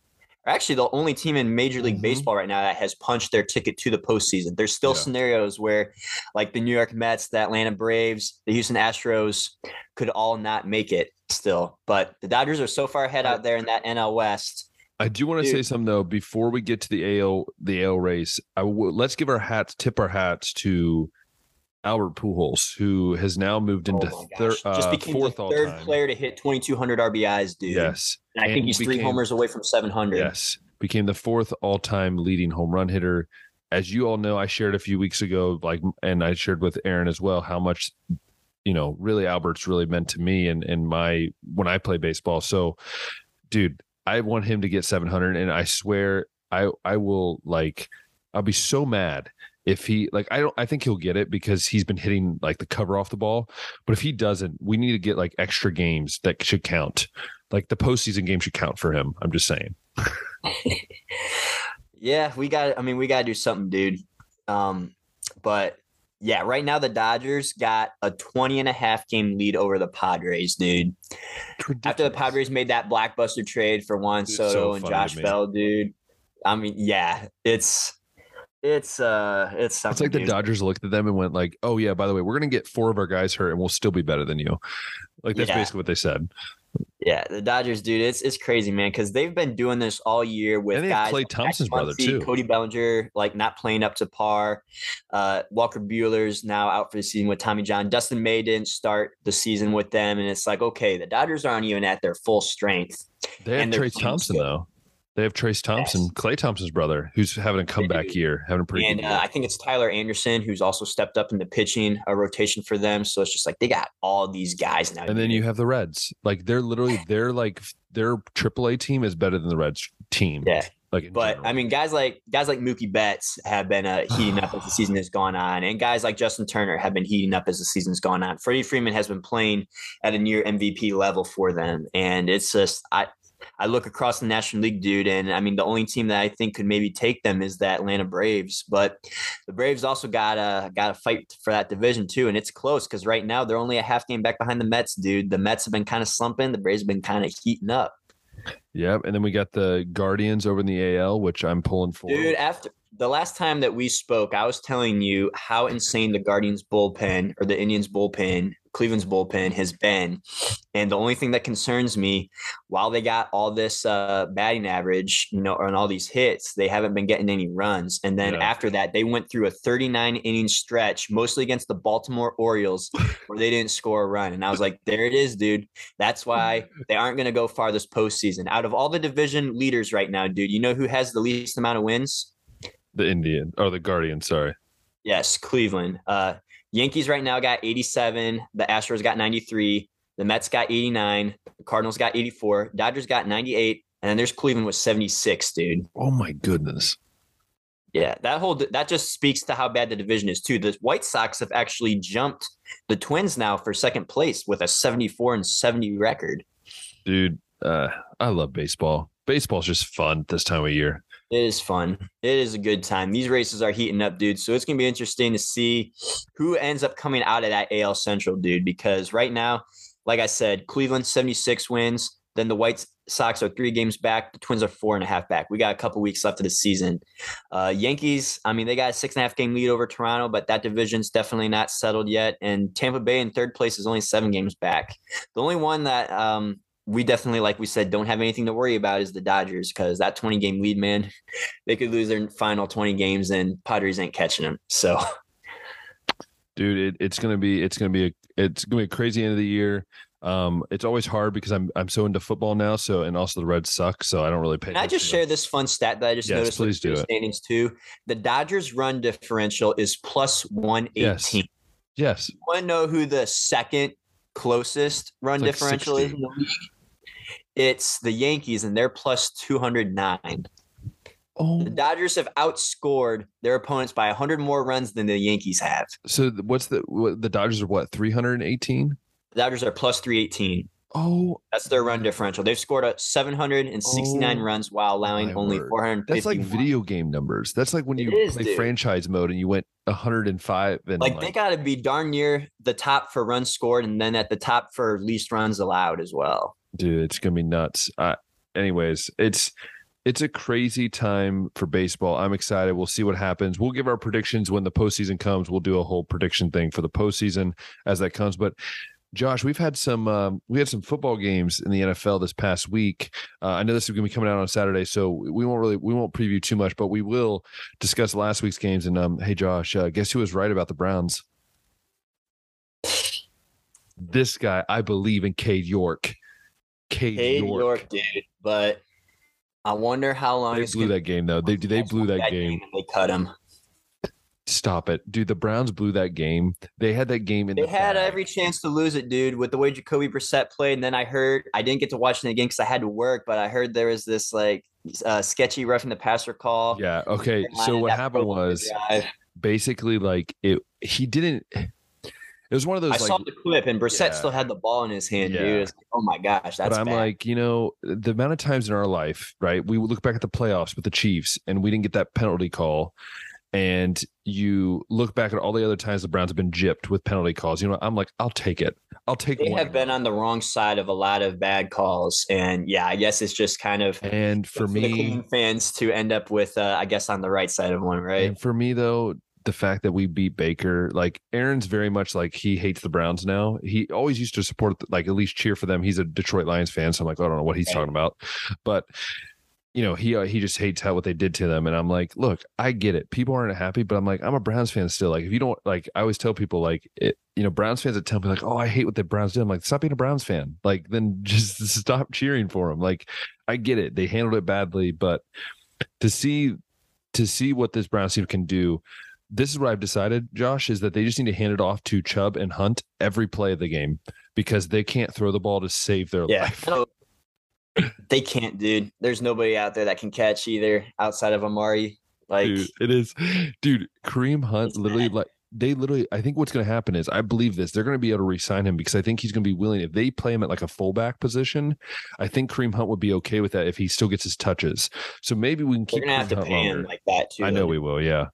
S2: or actually the only team in Major League
S1: Mhm.
S2: Baseball right now that has punched their ticket to the postseason. There's still
S1: Yeah.
S2: scenarios where, like the New York Mets, the Atlanta Braves, the Houston Astros, could all not make it still. But the Dodgers are so far ahead out there in that NL West.
S1: I do want to say something though before we get to the AL the AL race. I w- let's give our hats, tip our hats to Albert Pujols, who has now moved into
S2: oh
S1: thir- uh,
S2: Just became
S1: fourth
S2: the third player to hit 2,200 RBIs, dude.
S1: Yes,
S2: And I
S1: and
S2: think
S1: he
S2: he's three homers away from 700.
S1: Yes, became the fourth all-time leading home run hitter. As you all know, I shared a few weeks ago, like, and I shared with Aaron as well, how much, you know, really Albert's really meant to me and and my when I play baseball. So, dude, I want him to get 700, and I swear, I I will like, I'll be so mad if he like I don't I think he'll get it because he's been hitting like the cover off the ball. But if he doesn't, we need to get like extra games that should count. Like the postseason game should count for him. I'm just saying.
S2: Yeah, we got. I mean, we got to do something, dude. Um, but yeah, right now the Dodgers got a 20 and a half game lead over the Padres, dude. After the Padres made that blockbuster trade for Juan
S1: It's
S2: Soto
S1: so
S2: and Josh. Bell, dude. I mean, yeah, it's it's uh it's something.
S1: It's like the. Dodgers looked at them and went like, "Oh yeah, by the way, we're gonna get four of our guys hurt, and we'll still be better than you." Like that's
S2: Yeah.
S1: basically what they said.
S2: Yeah, the Dodgers, dude, it's it's crazy, man, because they've been doing this all year with
S1: And
S2: guys. Like
S1: Thompson's brother, too.
S2: Cody Bellinger, like not playing up to par. Uh, Walker Buehler's now out for the season with Tommy John. Dustin May didn't start the season with them, and it's like, okay, the Dodgers aren't even at their full strength.
S1: They have
S2: Trayce
S1: Thompson
S2: still.
S1: though. They have Trayce Thompson,
S2: Yes.
S1: Klay Thompson's brother, who's having a comeback year, having a pretty
S2: And
S1: good
S2: uh. I think it's Tyler Anderson who's also stepped up into pitching a rotation for them. So it's just like they got all these guys now.
S1: and then you have the Reds. Like they're literally they're like their AAA team is better than the Reds team.
S2: yeah,
S1: Like,
S2: but
S1: general.
S2: I mean, guys like guys like Mookie Betts have been uh, heating up as the season has gone on, and guys like Justin Turner have been heating up as the season's gone on. Freddie Freeman has been playing at a near MVP level for them, and it's just I. I look across the National League, dude, and I mean the only team that I think could maybe take them is the Atlanta Braves. But the Braves also got a got to fight for that division too, and it's close because right now they're only a half game back behind the Mets, dude. The Mets have been kind of slumping, the Braves have been kind of heating up.
S1: Yep. And then we got the Guardians over in the AL, which I'm pulling for.
S2: Dude, after the last time that we spoke, I was telling you how insane the Guardians bullpen or the Indians bullpen, Cleveland's bullpen has been. And the only thing that concerns me, while they got all this uh, batting average, you know, and all these hits, they haven't been getting any runs. And then
S1: Yeah.
S2: after that, they went through a 39 inning stretch, mostly against the Baltimore Orioles, where they didn't score a run. And I was like, there it is, dude. That's why they aren't going to go far this postseason. Out of all the division leaders right now, dude, you know who has the least amount of wins?
S1: the Indian or the Guardian, sorry.
S2: Yes, Cleveland. Uh, Yankees right now got 87. The Astros got 93. The Mets got 89. The Cardinals got 84. Dodgers got 98. And then there's Cleveland with 76, dude.
S1: Oh my goodness.
S2: Yeah, that whole that just speaks to how bad the division is too. The White Sox have actually jumped the Twins now for second place with a 74 and 70 record.
S1: Dude, uh, I love baseball. Baseball's just fun this time of year.
S2: It is fun. It is a good time. These races are heating up, dude. So it's gonna be interesting to see who ends up coming out of that AL Central, dude. Because right now, like I said, Cleveland 76 wins. Then the White Sox are three games back. The Twins are four and a half back. We got a couple weeks left of the season. Uh, Yankees, I mean, they got a six and a half game lead over Toronto, but that division's definitely not settled yet. And Tampa Bay in third place is only seven games back. The only one that um, we definitely, like we said, don't have anything to worry about is the Dodgers because that 20 game lead, man, they could lose their final 20 games and Padres ain't catching them. So,
S1: Dude, it, it's gonna be it's gonna be a it's gonna be a crazy end of the year. Um, it's always hard because I'm I'm so into football now. So and also the Reds suck, so I don't really pay.
S2: can I just share this fun stat that I just
S1: Yes,
S2: noticed?
S1: please do
S2: Standings too. The Dodgers run differential is plus 118.
S1: Yes.
S2: You want to know who the second closest run
S1: like
S2: differential is in the league? It's the Yankees, and they're plus 209.
S1: Oh,
S2: The Dodgers have outscored their opponents by 100 more runs than the Yankees have.
S1: so what's the what, the Dodgers are what 318?
S2: The Dodgers are plus 318.
S1: Oh,
S2: That's their run differential. They've scored a 769
S1: Oh,
S2: runs while allowing only
S1: word.
S2: 450.
S1: that's like video game numbers. That's like when
S2: It
S1: you
S2: is,
S1: play
S2: dude.
S1: franchise mode and you went 105 and
S2: Like they got to be darn near the top for runs scored, and then at the top for least runs allowed as well.
S1: Dude it's gonna be nuts. Uh, anyways it's it's a crazy time for baseball. I'm excited. We'll see what happens. We'll give our predictions when the postseason comes. We'll do a whole prediction thing for the postseason as that comes. But josh we've had some um, we had some football games in the nfl this past week. Uh, i know this is going to be coming out on saturday so we won't really we won't preview too much but we will discuss last week's games. And um hey josh uh, guess who was right about the browns? This guy i believe in cade york Cade,
S2: Cade
S1: york.
S2: York, dude. But I wonder how long
S1: They blew that game though. They they blew that game.
S2: and they cut him.
S1: Stop it, dude. The Browns blew that game. They had that game in
S2: They
S1: the
S2: had
S1: bag.
S2: every chance to lose it, dude, with the way Jacoby Brissett played. And then I heard I didn't get to watch it again because I had to work, but I heard there was this like uh, sketchy roughing the passer call.
S1: Yeah. Okay. So what happened was
S2: drive.
S1: basically like it. He didn't. It was one of those
S2: I
S1: like.
S2: saw the clip, and Brissett
S1: Yeah.
S2: still had the ball in his hand,
S1: Yeah.
S2: dude. Like, oh my gosh, that's
S1: but I'm
S2: bad.
S1: like, you know, the amount of times in our life, right? We look back at the playoffs with the Chiefs, and we didn't get that penalty call. And you look back at all the other times the Browns have been gypped with penalty calls. You know, I'm like, I'll take it. I'll take.
S2: they
S1: one.
S2: have been on the wrong side of a lot of bad calls, and yeah, I guess it's just kind of
S1: And for me,
S2: fans to end up with, uh, I guess, on the right side of one, right?
S1: And for me though, the fact that we beat Baker, like Aaron's very much like he hates the Browns now. He always used to support, like at least cheer for them. He's a Detroit Lions fan, so I'm like, I don't know what he's
S2: Right.
S1: talking about, but you know, he uh, he just hates how what they did to them. And I'm like, look, I get it. People aren't happy, but I'm like, I'm a Browns fan still. Like, if you don't like, I always tell people like, it, you know, Browns fans that tell me like, oh, I hate what the Browns did. I'm like, stop being a Browns fan. Like, then just stop cheering for them. Like, I get it. They handled it badly, but to see to see what this Browns team can do. This is what I've decided, Josh, is that they just need to hand it off to Chubb and Hunt every play of the game because they can't throw the ball to save their
S2: Yeah.
S1: life.
S2: No, They can't, dude. There's nobody out there that can catch either outside of Amari. Like
S1: dude, it is, dude. Kareem Hunt literally like they literally. I think what's going to happen is I believe this. They're going to be able to re-sign him because I think he's going to be willing. If they play him at like a fullback position, I think Kareem Hunt would be okay with that if he still gets his touches. So maybe we can
S2: they're
S1: keep.
S2: gonna have to
S1: Hunt
S2: pay him like that too.
S1: I know we will, yeah.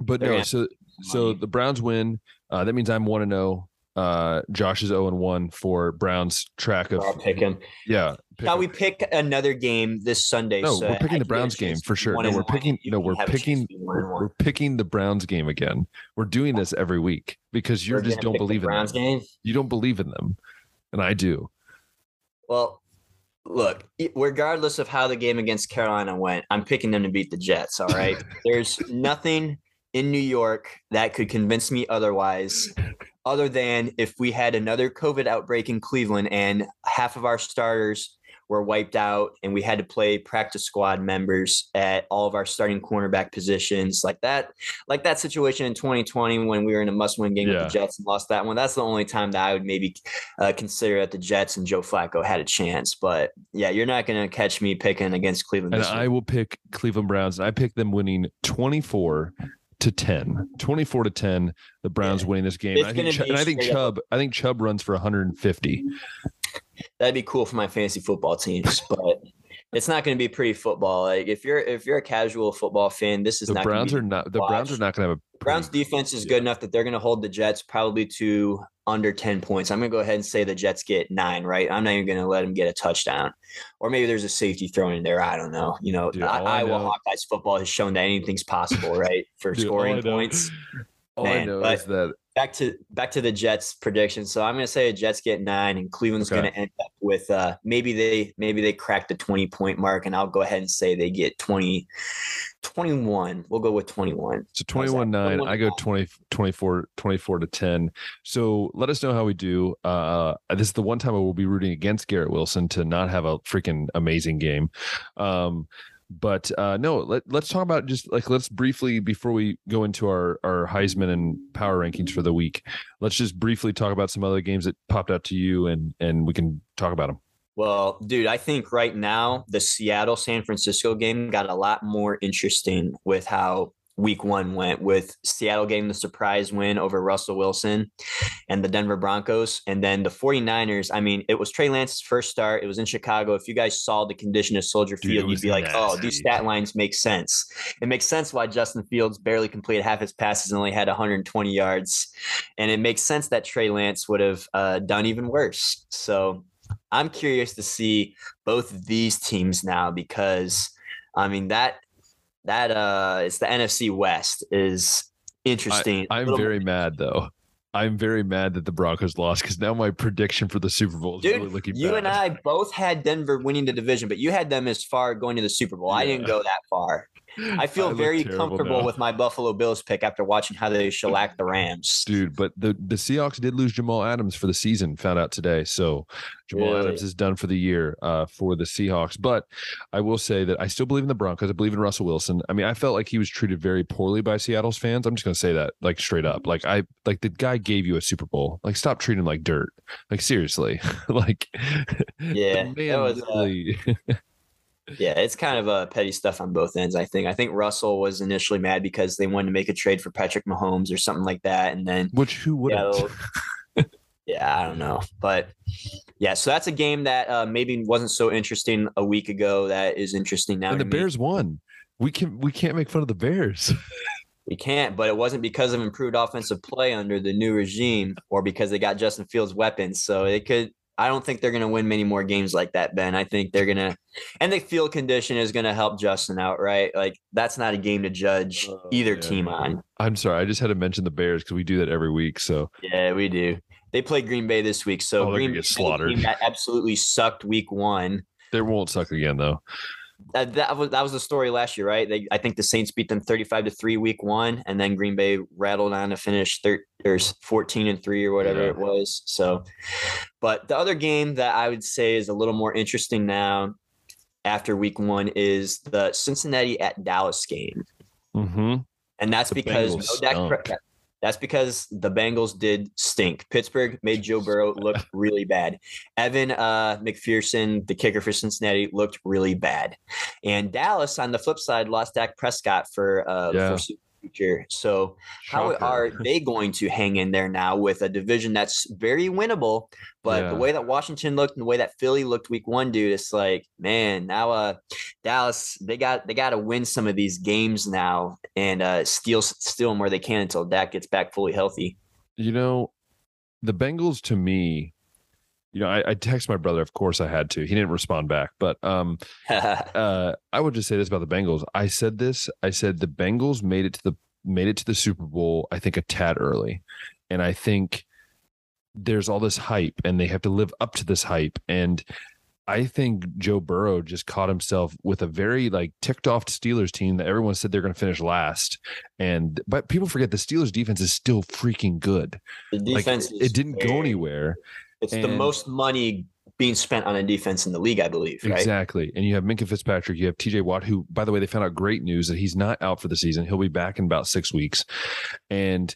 S1: But
S2: They're
S1: no, so so the Browns win. Uh, that means I'm one and zero. Uh, Josh is zero and one for Browns track of
S2: I'll pick him.
S1: yeah. pick
S2: Now
S1: of-
S2: we pick another game this Sunday.
S1: No,
S2: so
S1: we're picking
S2: I
S1: the
S2: do get a
S1: Browns game for sure. No, we're picking- no, we're
S2: have a chance
S1: picking-
S2: to be one and one.
S1: we're picking the Browns game again. We're doing this every week because you
S2: We're
S1: just don't
S2: pick the
S1: believe in
S2: Browns
S1: them.
S2: game.
S1: You don't believe in them, and I do.
S2: Well, look, regardless of how the game against Carolina went, I'm picking them to beat the Jets. All right. There's nothing in New York that could convince me otherwise, other than if we had another COVID outbreak in Cleveland and half of our starters were wiped out and we had to play practice squad members at all of our starting cornerback positions like that like that situation in 2020 when we were in a must-win game with the Jets and lost that one that's the only time that I would maybe uh, consider that the Jets and Joe Flacco had a chance. But yeah, you're not going to catch me picking against Cleveland.
S1: And I will pick Cleveland Browns, I pick them winning 24 to 10. 24 to 10, the Browns
S2: Yeah.
S1: winning this game.
S2: It's
S1: I think,
S2: be
S1: and I think
S2: straight up-
S1: I think Chubb runs for 150.
S2: That'd be cool for my fantasy football teams, but it's not going to be pretty football. Like if you're if you're a casual football fan, this is
S1: The
S2: not.
S1: Browns are not. The Browns are not going to have a.
S2: The Browns defense is
S1: yeah.
S2: good enough that they're going to hold the Jets probably to under 10 points. I'm going to go ahead and say the Jets get nine, right? I'm not even going to let them get a touchdown. Or maybe there's a safety thrown in there. I don't know. You know,
S1: Dude,
S2: I- Iowa
S1: know-
S2: Hawkeyes football has shown that anything's possible, right? For
S1: Dude,
S2: scoring points.
S1: All I know
S2: but-
S1: is that
S2: back to back to the Jets prediction. So I'm going to say the Jets get nine, and Cleveland's
S1: Okay.
S2: going to end up with uh, maybe they maybe they crack the 20 point mark, and I'll go ahead and say they get 20, 21. We'll go with 21.
S1: So 21 9.
S2: 21
S1: I go 20, 24, 24 to 10. So let us know how we do. Uh, this is the one time I will be rooting against Garrett Wilson to not have a freaking amazing game. Um, but uh, no, let, let's talk about just like let's briefly before we go into our our Heisman and power rankings for the week. Let's just briefly talk about some other games that popped out to you, and and we can talk about them.
S2: Well, dude, I think right now the Seattle San Francisco game got a lot more interesting with how week one went with Seattle getting the surprise win over Russell Wilson and the Denver Broncos. And then the 49ers, I mean, it was Trey Lance's first start. It was in Chicago. If you guys saw the condition of Soldier
S1: Dude,
S2: Field, you'd be like, oh, these stat lines make sense. It makes sense why Justin Fields barely completed half his passes and only had 120 yards. And it makes sense that Trey Lance would have uh, done even worse. So I'm curious to see both of these teams now because I mean that that uh it's the NFC West is interesting.
S1: I,
S2: am
S1: very
S2: more-
S1: mad though. I'm very mad that the Broncos lost because now my prediction for the Super Bowl is
S2: Dude,
S1: really looking
S2: you
S1: bad.
S2: and I both had Denver winning the division, but you had them as far going to the Super Bowl. I didn't go that far. I feel
S1: look
S2: very comfortable
S1: now.
S2: with my Buffalo Bills pick after watching how they shellacked the Rams.
S1: dude. But the the Seahawks did lose Jamal Adams for the season. Found out today, so Jamal? Adams is done for the year uh, for the Seahawks. But I will say that I still believe in the Broncos. I believe in Russell Wilson. I mean, I felt like he was treated very poorly by Seattle's fans. I'm just gonna say that like straight up. Like I like the guy gave you a Super Bowl. Like stop treating him like dirt. Like seriously. like
S2: Yeah,
S1: man
S2: was, uh, Yeah, it's kind of a petty stuff on both ends. I think. I think Russell was initially mad because they wanted to make a trade for Patrick Mahomes or something like that, and then
S1: which who wouldn't?
S2: Yeah, yeah, I don't know, but yeah. So that's a game that uh, maybe wasn't so interesting a week ago. That is interesting now.
S1: and the
S2: me.
S1: Bears won. We can we can't make fun of the Bears.
S2: we can't, but it wasn't because of improved offensive play under the new regime or because they got Justin Fields weapons. So it could. I don't think they're going to win many more games like that, Ben. I think they're going to, and the field condition is going to help Justin out, right? Like that's not a game to judge
S1: Oh,
S2: either
S1: man.
S2: team on.
S1: I'm sorry, I just had to mention the Bears because we do that every week. So
S2: Yeah, we do. They play Green Bay this week, so
S1: Oh,
S2: Green
S1: get
S2: Bay,
S1: slaughtered.
S2: that absolutely sucked week one.
S1: they won't suck again though.
S2: That, that was that was the story last year, right? They, I think the Saints beat them thirty-five to three week one, and then Green Bay rattled on to finish thir- or fourteen and three or whatever
S1: Yeah.
S2: it was. So, but the other game that I would say is a little more interesting now after week one is the Cincinnati at Dallas game.
S1: Mm-hmm.
S2: And that's
S1: The
S2: because
S1: Bengals
S2: no Dak, Pre-. That's because the Bengals did stink. Pittsburgh made Joe Burrow look really bad. Evan uh, McPherson, the kicker for Cincinnati, looked really bad. And Dallas, on the flip side, lost Dak Prescott for uh,
S1: Yeah.
S2: for future. So how are they going to hang in there now with a division that's very winnable? But
S1: Yeah.
S2: the way that Washington looked and the way that Philly looked week one, dude, it's like, man, now uh Dallas, they got they gotta win some of these games now and uh steal steal them where they can until Dak gets back fully healthy.
S1: You know, the Bengals to me, you know, I, I text my brother. Of course, I had to. He didn't respond back, but um, uh, I would just say this about the Bengals. I said this. I said the Bengals made it to the made it to the Super Bowl. I think a tad early, and I think there's all this hype, and they have to live up to this hype. And I think Joe Burrow just caught himself with a very like ticked off Steelers team that everyone said they're going to finish last, and but people forget the Steelers defense is still freaking good.
S2: the
S1: Like
S2: defense
S1: it,
S2: is
S1: it didn't go anywhere.
S2: It's the most money being spent on a defense in the league, I believe, right?
S1: Exactly. And you have Minkah Fitzpatrick, you have TJ Watt, who, by the way, they found out great news that he's not out for the season. He'll be back in about six weeks. And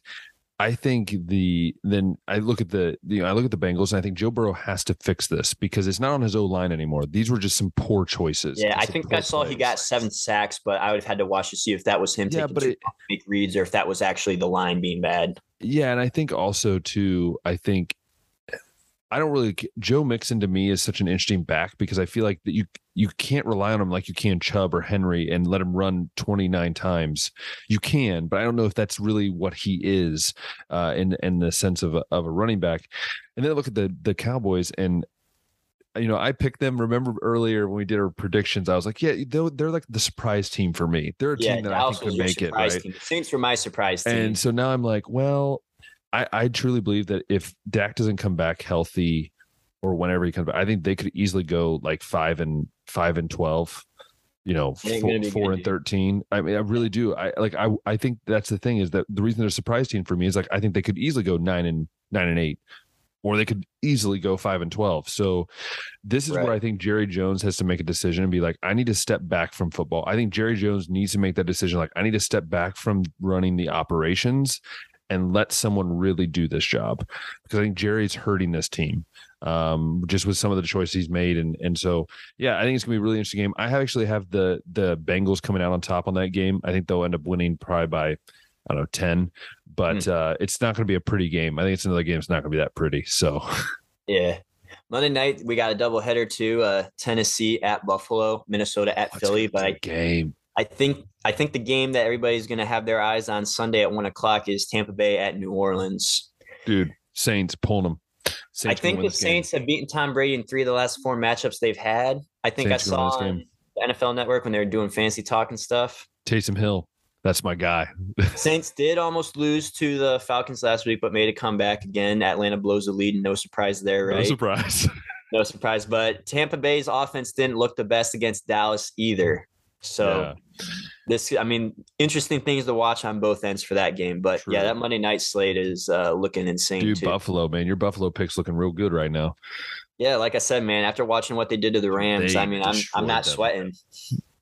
S1: I think the then I look at the you know, I look at the Bengals and I think Joe Burrow has to fix this because it's not on his O line anymore. These were just some poor choices.
S2: Yeah, I think I saw he got seven sacks, but I would have had to watch to see if that was him
S1: Yeah,
S2: taking
S1: it-
S2: long reads or if that was actually the line being bad.
S1: Yeah, and I think also too, I think I don't really Joe Mixon to me is such an interesting back because I feel like that you you can't rely on him like you can Chubb or Henry and let him run 29 times. You can, but I don't know if that's really what he is uh in in the sense of a, of a running back. And then I look at the the Cowboys and you know, I picked them. Remember earlier when we did our predictions, I was like, yeah, they're, they're like the surprise team for me. They're a
S2: Yeah,
S1: team that I think could make it, right?
S2: team. The Saints were my surprise team.
S1: And so now I'm like, well, I, I truly believe that if Dak doesn't come back healthy or whenever he comes back, I think they could easily go like five and five and twelve, you know, four,
S2: gonna
S1: four and thirteen. I mean, I really do. I like I I think that's the thing is that the reason they're a surprise team for me is like I think they could easily go nine and nine and eight. Or they could easily go five and twelve. So, this is where I think Jerry Jones has to make a decision and be like, I need to step back from football. I think Jerry Jones needs to make that decision. Like, I need to step back from running the operations and let someone really do this job because I think Jerry's hurting this team um, just with some of the choices he's made. And and so yeah, I think it's gonna be a really interesting game. I actually have the the Bengals coming out on top on that game. I think they'll end up winning probably by I don't know ten, but uh, it's not going to be a pretty game. I think it's another game. It's not going to be that pretty. So
S2: yeah. Monday night we got a double header too. Uh, Tennessee at Buffalo, Minnesota at
S1: That's
S2: Philly.
S1: gonna
S2: But I,
S1: game.
S2: I think I think the game that everybody's going to have their eyes on Sunday at one o'clock is Tampa Bay at New Orleans.
S1: dude. Saints pulling them. Saints
S2: I think the
S1: this game.
S2: Saints have beaten Tom Brady in three of the last four matchups they've had. I think
S1: Saints
S2: I saw on the NFL Network when they were doing fancy talk and stuff.
S1: Taysom Hill. That's my guy.
S2: Saints did almost lose to the Falcons last week, but made a comeback again. Atlanta blows the lead, and no surprise there,
S1: No surprise.
S2: No surprise. But Tampa Bay's offense didn't look the best against Dallas either. So this, I mean, interesting things to watch on both ends for that game. But
S1: True.
S2: yeah, that Monday night slate is uh, looking insane
S1: Dude,
S2: too.
S1: Buffalo, man, your Buffalo pick's looking real good right now.
S2: Yeah, like I said, man, after watching what they did to the Rams,
S1: They
S2: I mean, I'm I'm not sweating.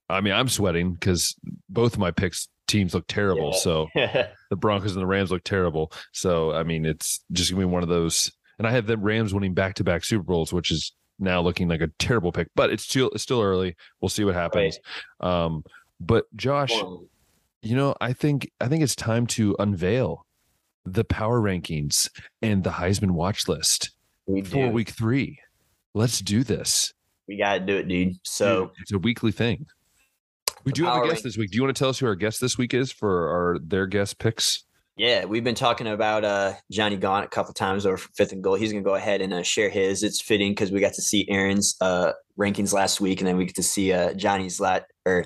S1: I mean, I'm sweating because both of my picks teams look terrible.
S2: Yeah.
S1: So the Broncos and the Rams look terrible. So I mean, it's just gonna be one of those. And I have the Rams winning back to back Super Bowls, which is now looking like a terrible pick. But it's still it's still early. We'll see what happens. Um, but Josh, you know, I think I think it's time to unveil the power rankings and the Heisman watch list
S2: we
S1: for
S2: do.
S1: week three. Let's do this.
S2: We got to do it, dude. So
S1: Dude, it's a weekly thing. We do have a guest this week. Do you want to tell us who our guest this week is for our their guest picks?
S2: Yeah, we've been talking about uh, Johnny Gaunt a couple times over fifth and goal. He's going to go ahead and uh, share his. It's fitting because we got to see Aaron's uh, rankings last week, and then we get to see uh, Johnny's lat or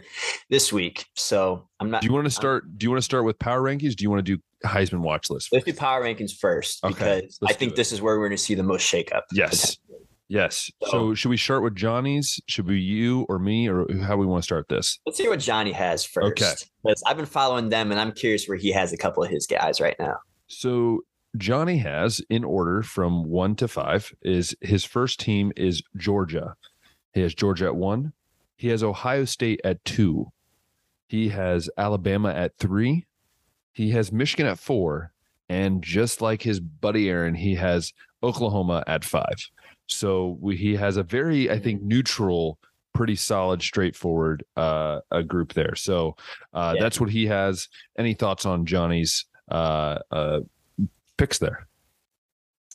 S2: this week. So I'm not.
S1: Do you want to start? Do you want to start with power rankings? Do you want to do Heisman watch list?
S2: Let's do power rankings first
S1: Okay,
S2: because I think this is where we're going to see the most shakeup.
S1: Yes. Yes. So,
S2: So-
S1: should we start with Johnny's? Should we you or me or how we want to start this?
S2: Let's see what Johnny has first.
S1: Okay.
S2: Because I've been following them, and I'm curious where he has a couple of his guys right now.
S1: So Johnny has in order from one to five is his first team is Georgia. He has Georgia at one. He has Ohio State at two. He has Alabama at three. He has Michigan at four. And just like his buddy Aaron, he has Oklahoma at five. So we, he has a very, I think, neutral, pretty solid, straightforward uh, a group there. So uh,
S2: Yeah.
S1: that's what he has. Any thoughts on Johnny's uh, uh, picks there?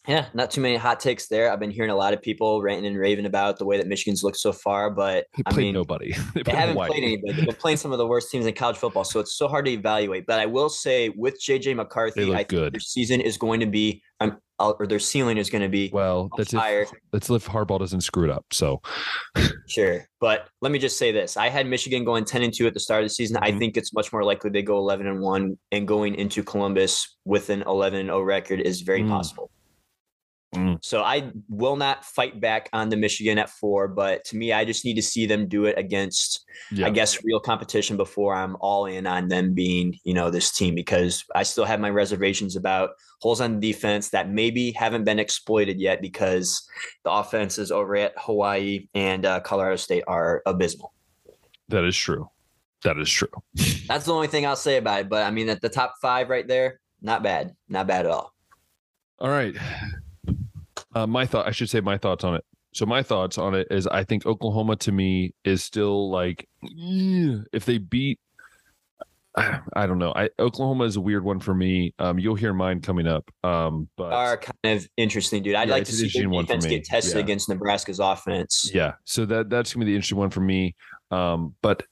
S2: Yeah, not too many hot takes there. I've been hearing a lot of people ranting and raving about the way that Michigan's looked so far, but
S1: They
S2: I
S1: played
S2: mean,
S1: nobody. they
S2: they haven't
S1: Hawaii.
S2: played anybody. They've been playing some of the worst teams in college football, so it's so hard to evaluate. But I will say, with JJ McCarthy, I think
S1: good.
S2: their season is going to be, um, or their ceiling is going to be
S1: Well, that's if,
S2: higher.
S1: that's if Harbaugh doesn't screw it up. So
S2: Sure. But let me just say this. I had Michigan going 10 and 2 at the start of the season. I
S1: Mhm.
S2: think it's much more likely they go 11 and 1 and going into Columbus with an 11 and 0 record is very
S1: Mm.
S2: possible.
S1: Mm.
S2: So I will not fight back on the Michigan at 4, but to me I just need to see them do it against
S1: yeah,
S2: I guess real competition before I'm all in on them being, you know, this team because I still have my reservations about holes on the defense that maybe haven't been exploited yet because the offenses over at Hawaii and uh, Colorado State are abysmal.
S1: that is true. That is true.
S2: That's the only thing I'll say about it. But I mean, at the top five right there, not bad, not bad at all.
S1: All right. Uh, my thought, I should say my thoughts on it. So my thoughts on it is I think Oklahoma to me is still like if they beat I don't know. I Oklahoma is a weird one for me. Um, you'll hear mine coming up. Um, but
S2: Are kind of interesting, dude. I'd
S1: Yeah,
S2: like to see the
S1: one for
S2: defense
S1: me.
S2: get tested
S1: Yeah.
S2: against Nebraska's offense.
S1: yeah, so that that's gonna be the interesting one for me. Um, but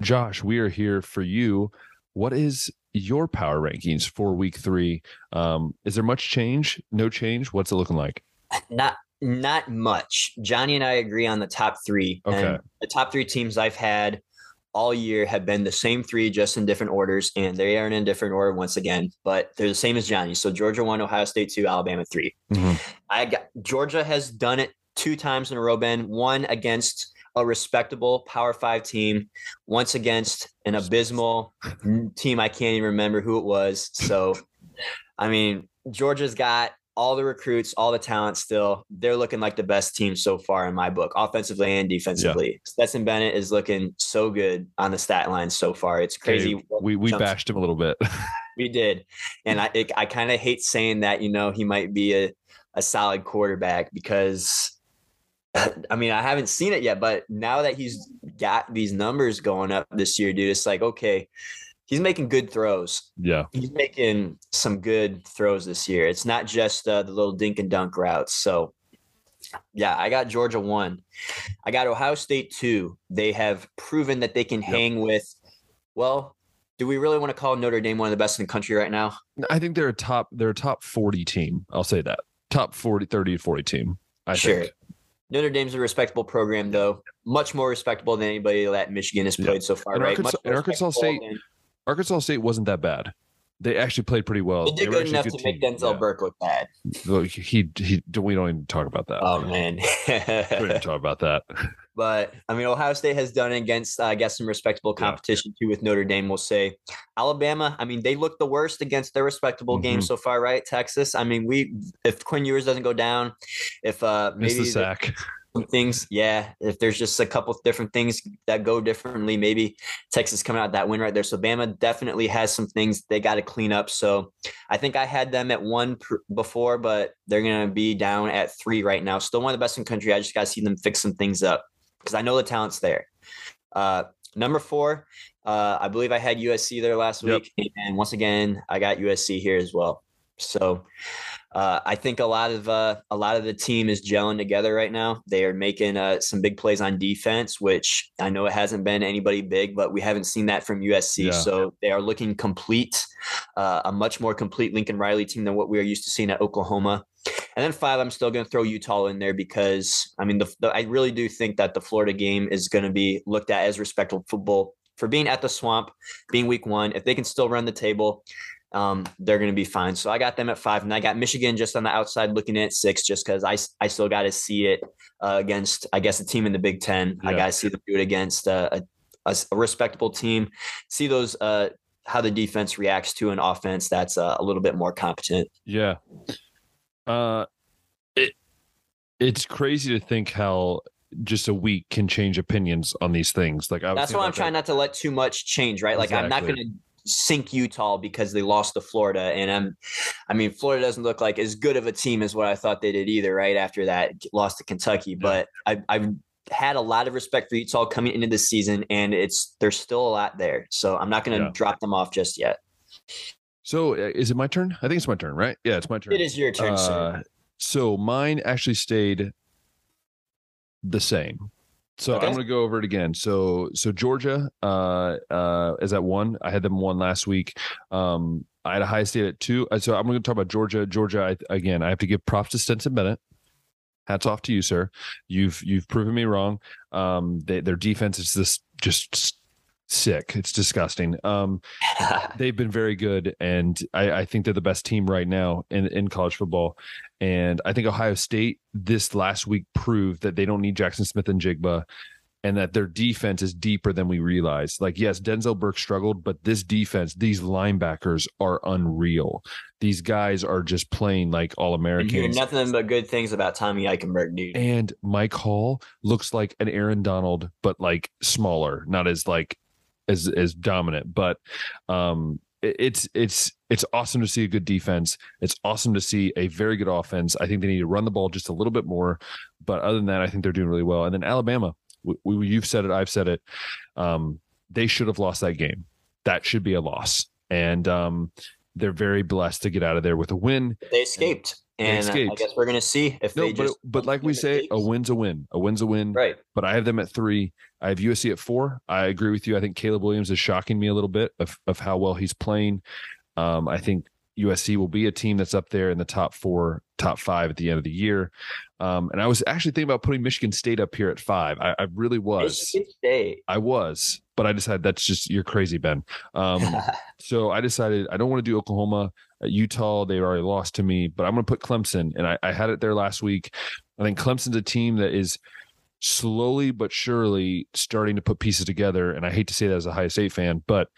S1: Josh, we are here for you. What is your power rankings for week three? Um, is there much change? No change? What's it looking like?
S2: Not not much. Johnny and I agree on the top three.
S1: Okay.
S2: And the top three teams I've had all year have been the same three, just in different orders, and they aren't in different order once again, but they're the same as Johnny. So Georgia one, Ohio State two, Alabama 3
S1: Mhm.
S2: I got Georgia has done it two times in a row, Ben. One against a respectable Power Five team, once against an abysmal team. I can't even remember who it was. So, I mean, Georgia's got all the recruits, all the talent still. They're looking like the best team so far in my book, offensively and defensively. Stetson Bennett is looking so good on the stat line so far. It's crazy.
S1: Okay, we we
S2: Jumps-
S1: bashed him a little bit.
S2: we did. And I it, I kind of hate saying that, you know, he might be a, a solid quarterback because I mean, I haven't seen it yet, but now that he's got these numbers going up this year, dude, it's like, okay, he's making good throws.
S1: yeah.
S2: He's making some good throws this year. It's not just uh, the little dink and dunk routes. So, yeah, I got Georgia one. I got Ohio State two. They have proven that they can
S1: Yep.
S2: hang with, well, do we really want to call Notre Dame one of the best in the country right now?
S1: I think they're a top they're a top 40 team. I'll say that. Top 40 30 to 40 team. I
S2: Sure.
S1: think.
S2: Notre Dame's a respectable program, though. Much more respectable than anybody that Michigan has
S1: Yeah.
S2: played so far,
S1: And
S2: right?
S1: Arkansas- and Arkansas State-
S2: than-
S1: Arkansas State wasn't that bad. They actually played pretty well.
S2: They did
S1: were
S2: good enough to make
S1: team.
S2: Denzel
S1: Yeah.
S2: Burke look bad.
S1: Look, he he we don't even talk about that.
S2: Oh man.
S1: we don't talk about that.
S2: but I mean, Ohio State has done it against, uh, I guess, some respectable
S1: Yeah.
S2: competition too with Notre Dame. We'll say Alabama. I mean, they look the worst against their respectable
S1: Mhm.
S2: games so far, right? Texas. I mean, we if Quinn Ewers doesn't go down, if uh
S1: Miss
S2: maybe
S1: the sack.
S2: some things, yeah. If there's just a couple different things that go differently, maybe Texas coming out that win right there. So Bama definitely has some things they got to clean up. So I think I had them at one pr- before, but they're gonna be down at three right now. Still one of the best in the country. I just got to see them fix some things up because I know the talent's there. Uh, number four, uh, I believe I had USC there last
S1: Yep.
S2: week, and once again I got USC here as well. So uh, I think a lot of uh, a lot of the team is gelling together right now. They are making uh, some big plays on defense, which I know it hasn't been anybody big, but we haven't seen that from USC.
S1: Yeah.
S2: So they are looking complete, uh, a much more complete Lincoln Riley team than what we are used to seeing at Oklahoma. And then five, I'm still going to throw Utah in there because I mean, the, the, I really do think that the Florida game is going to be looked at as respectable football for being at the swamp, being week one. If they can still run the table, um, they're going to be fine. So I got them at five, and I got Michigan just on the outside looking at six, just because I I still got to see it uh, against I guess a team in the Big Ten. I got to see them do it against uh, a, a, a respectable team. See those uh, how the defense reacts to an offense that's uh, a little bit more competent.
S1: Yeah. Uh it it's crazy to think how just a week can change opinions on these things. Like I
S2: That's why I'm
S1: about
S2: trying not to let too much change, right? Like I'm not going to sink Utah because they lost to Florida. And I'm, I mean, Florida doesn't look like as good of a team as what I thought they did either. Right after that lost to Kentucky, but I, I've had a lot of respect for Utah coming into this season, and it's there's still a lot there. So I'm not going to yeah. drop them off just yet.
S1: So uh, is it my turn? I think it's my turn, right? Yeah, it's my turn.
S2: It is your turn, uh,
S1: So mine actually stayed the same. So okay. I'm going to go over it again. So so Georgia uh, uh, is at one. I had them one last week. Um, I had a high State at two. Uh, so I'm going to talk about Georgia. Georgia I, again. I have to give props to Stetson Bennett. Hats off to you, sir. You've you've proven me wrong. Um, they, their defense is this just sick. It's disgusting. Um, they've been very good, and I, I, think they're the best team right now in, in college football. And I think Ohio State this last week proved that they don't need Jaxon Smith-Njigba, and that their defense is deeper than we realize. Like, yes, Denzel Burke struggled, but this defense, these linebackers are unreal. These guys are just playing like all Americans.
S2: Nothing but good things about Tommy Eichenberg, dude.
S1: And Mike Hall looks like an Aaron Donald, but like smaller, not as like as as dominant. But um it's it's it's awesome to see a good defense. It's awesome to see a very good offense. I think they need to run the ball just a little bit more, but other than that, I think they're doing really well. And then Alabama, we, we, you've said it, I've said it. Um, they should have lost that game. That should be a loss, and um, they're very blessed to get out of there with a win.
S2: They escaped. And I guess we're gonna see if no, they just.
S1: But but like we say, a win's a win. A win's a win.
S2: Right.
S1: But I have them at three. I have USC at four. I agree with you. I think Caleb Williams is shocking me a little bit of of how well he's playing. Um, I think USC will be a team that's up there in the top four, top five at the end of the year. Um, and I was actually thinking about putting Michigan State up here at five. I, I really was.
S2: Michigan State.
S1: I was, but I decided that's just you're crazy, Ben. Um, so I decided I don't want to do Oklahoma, Utah. they've already lost to me, but I'm going to put Clemson, and I, I had it there last week. I think Clemson's a team that is slowly but surely starting to put pieces together. And I hate to say that as a Ohio State fan, but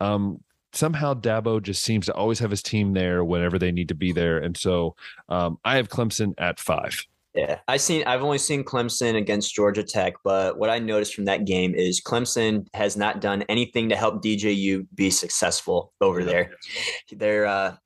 S1: um, somehow Dabo just seems to always have his team there whenever they need to be there. And so um, I have Clemson at five.
S2: Yeah, I seen. I've only seen Clemson against Georgia Tech, but what I noticed from that game is Clemson has not done anything to help DJU be successful over there. They're uh,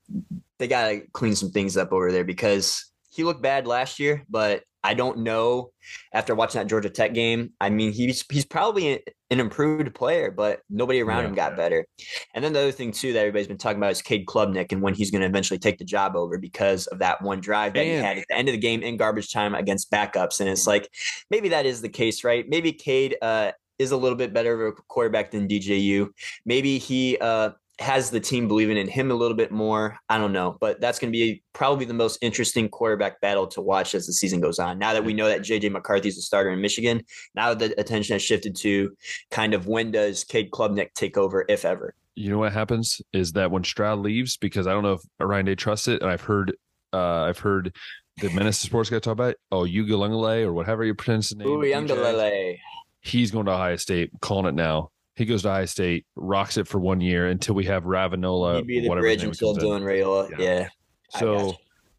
S2: they got to clean some things up over there because he looked bad last year, but I don't know after watching that Georgia Tech game. I mean, he's he's probably an improved player, but nobody around yeah, him got yeah. better. And then the other thing too that everybody's been talking about is Cade Klubnik and when he's going to eventually take the job over because of that one drive that Damn. he had at the end of the game in garbage time against backups. And it's like maybe that is the case, right? Maybe Cade uh, is a little bit better of a quarterback than DJU. Maybe he uh, has the team believing in him a little bit more. I don't know, but that's going to be probably the most interesting quarterback battle to watch as the season goes on. Now that we know that JJ McCarthy is a starter in Michigan, now the attention has shifted to kind of when does Cade Klubnik take over, if ever.
S1: You know what happens is that when Stroud leaves, because I don't know if Ryan Day trusts it, and I've heard, uh, I've heard the Menace Sports guy talk about, oh, Ugalungale or whatever you pronounce the name.
S2: Ugalungale.
S1: He's going to Ohio State, calling it now. He goes to Ohio State, rocks it for one year until we have Ravinola.
S2: He'd be the bridge until doing Raiola. Yeah. yeah.
S1: So,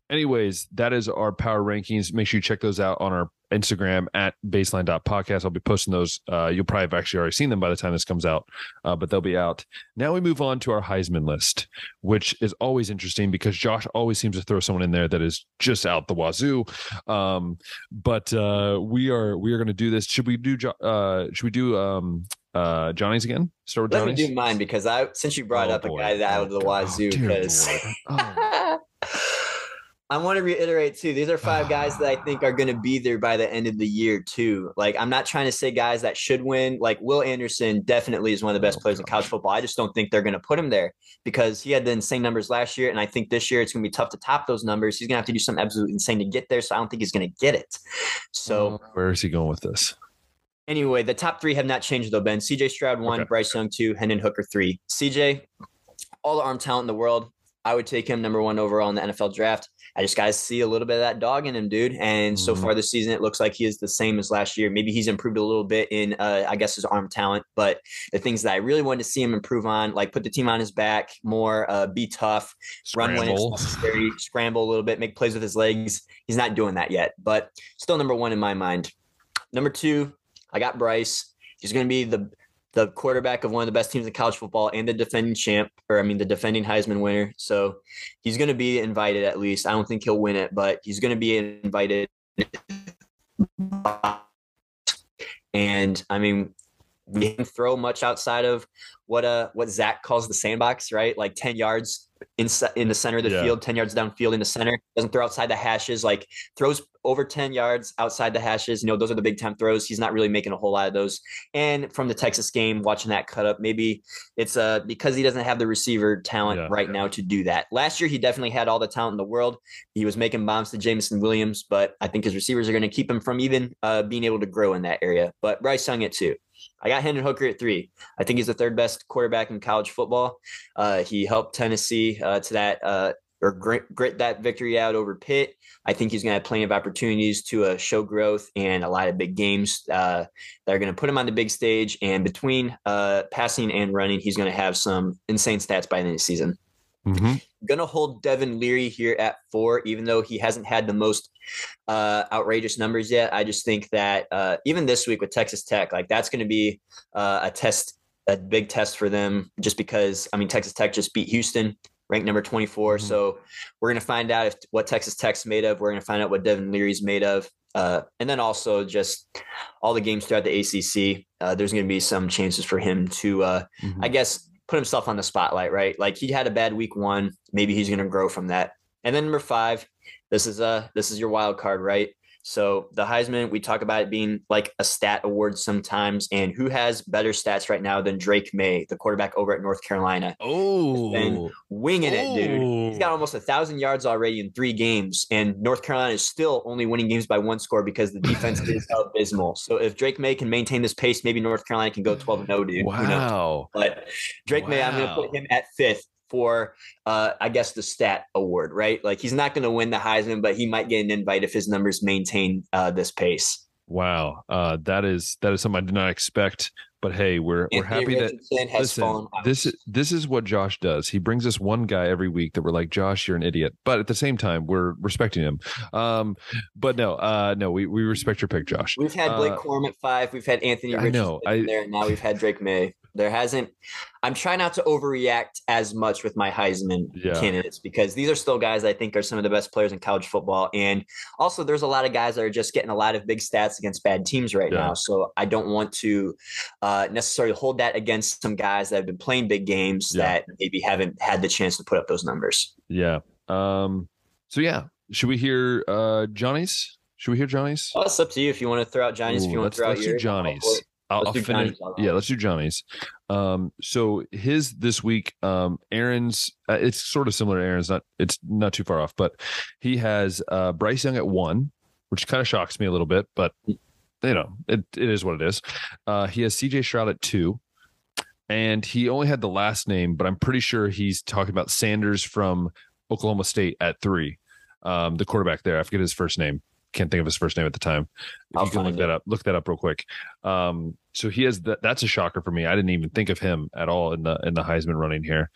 S1: anyways, that is our power rankings. Make sure you check those out on our Instagram at baseline.podcast. I'll be posting those. Uh, you'll probably have actually already seen them by the time this comes out, uh, but they'll be out. Now we move on to our Heisman list, which is always interesting because Josh always seems to throw someone in there that is just out the wazoo. Um, but uh, we are we are going to do this. Should we do? Uh, should we do um, uh Johnny's again? Start with
S2: Let
S1: Johnny's.
S2: me do mine because I since you brought oh, up boy. a guy that out of the wazoo because oh. I want to reiterate too. These are five guys that I think are going to be there by the end of the year too. Like I'm not trying to say guys that should win. Like Will Anderson definitely is one of the best oh, players in college football. I just don't think they're going to put him there because he had the insane numbers last year, and I think this year it's going to be tough to top those numbers. He's going to have to do something absolutely insane to get there. So I don't think he's going to get it. So
S1: where is he going with this?
S2: Anyway, the top three have not changed though, Ben. CJ Stroud one, okay. Bryce Young two, Hendon Hooker three. CJ, all the arm talent in the world. I would take him number one overall in the NFL draft. I just got to see a little bit of that dog in him, dude. And mm-hmm. so far this season, it looks like he is the same as last year. Maybe he's improved a little bit in, uh, I guess, his arm talent. But the things that I really wanted to see him improve on, like put the team on his back more, uh, be tough, scramble. run when it's necessary, scramble a little bit, make plays with his legs. He's not doing that yet, but still number one in my mind. Number two, I got Bryce. He's going to be the the quarterback of one of the best teams in college football and the defending champ, or I mean the defending Heisman winner. So he's going to be invited at least. I don't think he'll win it, but he's going to be invited. And I mean, we didn't throw much outside of what uh what Zach calls the sandbox, right? Like 10 yards in, in the center of the yeah. field, 10 yards downfield in the center, doesn't throw outside the hashes, like throws over 10 yards outside the hashes. You know, those are the big time throws. He's not really making a whole lot of those. And from the Texas game, watching that cut up, maybe it's uh because he doesn't have the receiver talent yeah. right now to do that. Last year, he definitely had all the talent in the world. He was making bombs to Jameson Williams, but I think his receivers are going to keep him from even uh, being able to grow in that area. But Bryce Young it too. I got Hendon Hooker at three. I think he's the third best quarterback in college football. Uh, he helped Tennessee uh, to that uh, or grit, grit, that victory out over Pitt. I think he's going to have plenty of opportunities to uh, show growth and a lot of big games uh, that are going to put him on the big stage. And between uh, passing and running, he's going to have some insane stats by the end of the season. Mm-hmm. Gonna hold Devin Leary here at four, even though he hasn't had the most uh, outrageous numbers yet. I just think that uh, even this week with Texas Tech, like that's to be uh, a test, a big test for them, just because I mean Texas Tech just beat Houston, ranked number 24. Mm-hmm. So we're to find out if what Texas Tech's made of. We're to find out what Devin Leary's made of. Uh, and then also just all the games throughout the ACC. Uh, there's going to be some chances for him to, uh, mm-hmm. I guess, put himself on the spotlight, right? Like he had a bad week one, maybe he's going to grow from that. And then number five, this is a this is your wild card, right? So the Heisman, we talk about it being like a stat award sometimes. And who has better stats right now than Drake Maye, the quarterback over at North Carolina?
S1: Oh,
S2: winging it, dude. He's got oh. almost a thousand yards already in three games, and North Carolina is still only winning games by one score because the defense is abysmal. So if Drake Maye can maintain this pace, maybe North Carolina can go twelve and zero, oh, dude.
S1: Wow.
S2: But Drake wow. Maye, I'm going to put him at fifth for uh, I guess the stat award, right? Like he's not going to win the Heisman, but he might get an invite if his numbers maintain uh, this pace.
S1: Wow, uh, that is that is something I did not expect. But hey, we're Anthony we're happy Richardson that listen, this is this is what Josh does. He brings us one guy every week that we're like, Josh, you're an idiot. But at the same time, we're respecting him. Um, but no, uh, no, we, we respect your pick, Josh.
S2: We've had Blake uh, Corum at five. We've had Anthony Richardson I know. I, there. Now we've had Drake Maye. There hasn't. I'm trying not to overreact as much with my Heisman yeah. candidates because these are still guys I think are some of the best players in college football, and also there's a lot of guys that are just getting a lot of big stats against bad teams right yeah. now. So I don't want to uh, necessarily hold that against some guys that have been playing big games yeah. that maybe haven't had the chance to put up those numbers.
S1: Yeah. Um. So yeah, should we hear uh Johnny's? Should we hear Johnny's?
S2: Well, it's up to you if you want to throw out Johnny's. Ooh, if you want to throw out
S1: yours, Johnny's. I'll, I'll finish. Yeah, let's do Johnny's. Um, so his this week, um, Aaron's. Uh, it's sort of similar to Aaron's. Not it's not too far off, but he has uh, Bryce Young at one, which kind of shocks me a little bit, but you know it, it is what it is. Uh, he has C.J. Stroud at two, and he only had the last name, but I'm pretty sure he's talking about Sanders from Oklahoma State at three. Um, the quarterback there, I forget his first name can't think of his first name at the time. If I'll you can look it. that up, look that up real quick. Um, so he has that. That's a shocker for me. I didn't even think of him at all in the in the Heisman running here.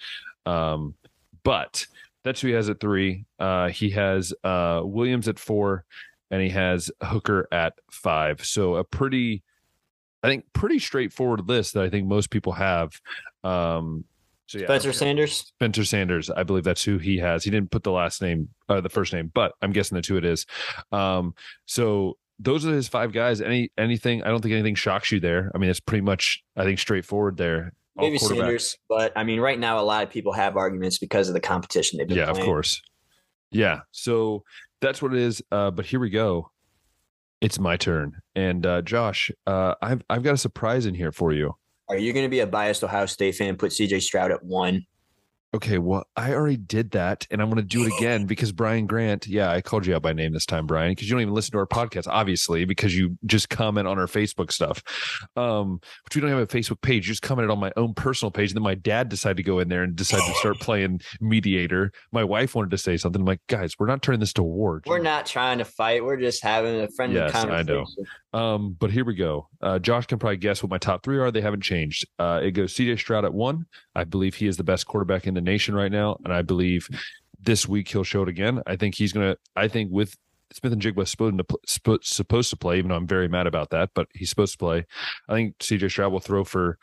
S1: Um, but that's who he has at three. Uh, he has uh, Williams at four, and he has Hooker at five. So a pretty, I think, pretty straightforward list that I think most people have. Um,
S2: so yeah, Spencer Sanders.
S1: Spencer Sanders. I believe that's who he has. He didn't put the last name, uh, the first name, but I'm guessing that's who it is. Um, so those are his five guys. Any anything? I don't think anything shocks you there. I mean, it's pretty much I think straightforward there.
S2: Maybe Sanders, but I mean, right now a lot of people have arguments because of the competition they've been.
S1: Yeah,
S2: playing.
S1: of course. Yeah, so that's what it is. Uh, but here we go. It's my turn, and uh, Josh, uh, I've I've got a surprise in here for you.
S2: Are you going to be a biased Ohio State fan? Put CJ Stroud at one.
S1: Okay, well, I already did that, and I'm going to do it again because Brian Grant. Yeah, I called you out by name this time, Brian, because you don't even listen to our podcast, obviously, because you just comment on our Facebook stuff. Um, which we don't have a Facebook page. You just commented on my own personal page, and then my dad decided to go in there and decided to start playing mediator. My wife wanted to say something. I'm like, guys, we're not turning this to war.
S2: We're not trying to fight. We're just having a friendly yes, conversation. I know.
S1: Um, but here we go. Uh, Josh can probably guess what my top three are. They haven't changed. Uh, it goes CJ Stroud at one. I believe he is the best quarterback in the nation right now, and I believe this week he'll show it again. I think he's gonna. I think with Smith-Njigba supposed to supposed to play, even though I'm very mad about that, but he's supposed to play. I think CJ Stroud will throw for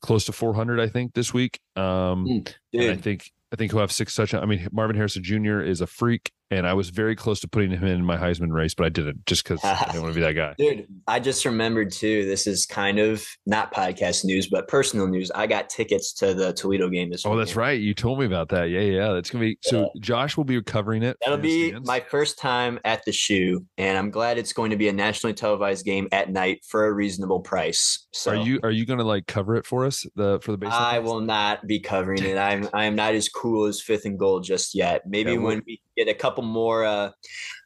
S1: close to 400, I think, this week. Um,
S2: Mm,
S1: and I think I think he'll have six touchdowns. I mean, Marvin Harrison Jr. is a freak, and I was very close to putting him in my Heisman race, but I didn't just because I didn't want to be that guy.
S2: dude, I just remembered too. This is kind of not podcast news, but personal news. I got tickets to the Toledo game this. Week.
S1: Oh, that's right. You told me about that. Yeah, yeah. That's gonna be so. Josh will be covering it.
S2: That'll be
S1: fans.
S2: my first time at the shoe, and I'm glad it's going to be a nationally televised game at night for a reasonable price. So
S1: Are you are you gonna like cover it for us the for the base?
S2: I will not be covering it. I'm I am not as cool as fifth and gold just yet. Maybe
S1: Yeah,
S2: when we get a couple more uh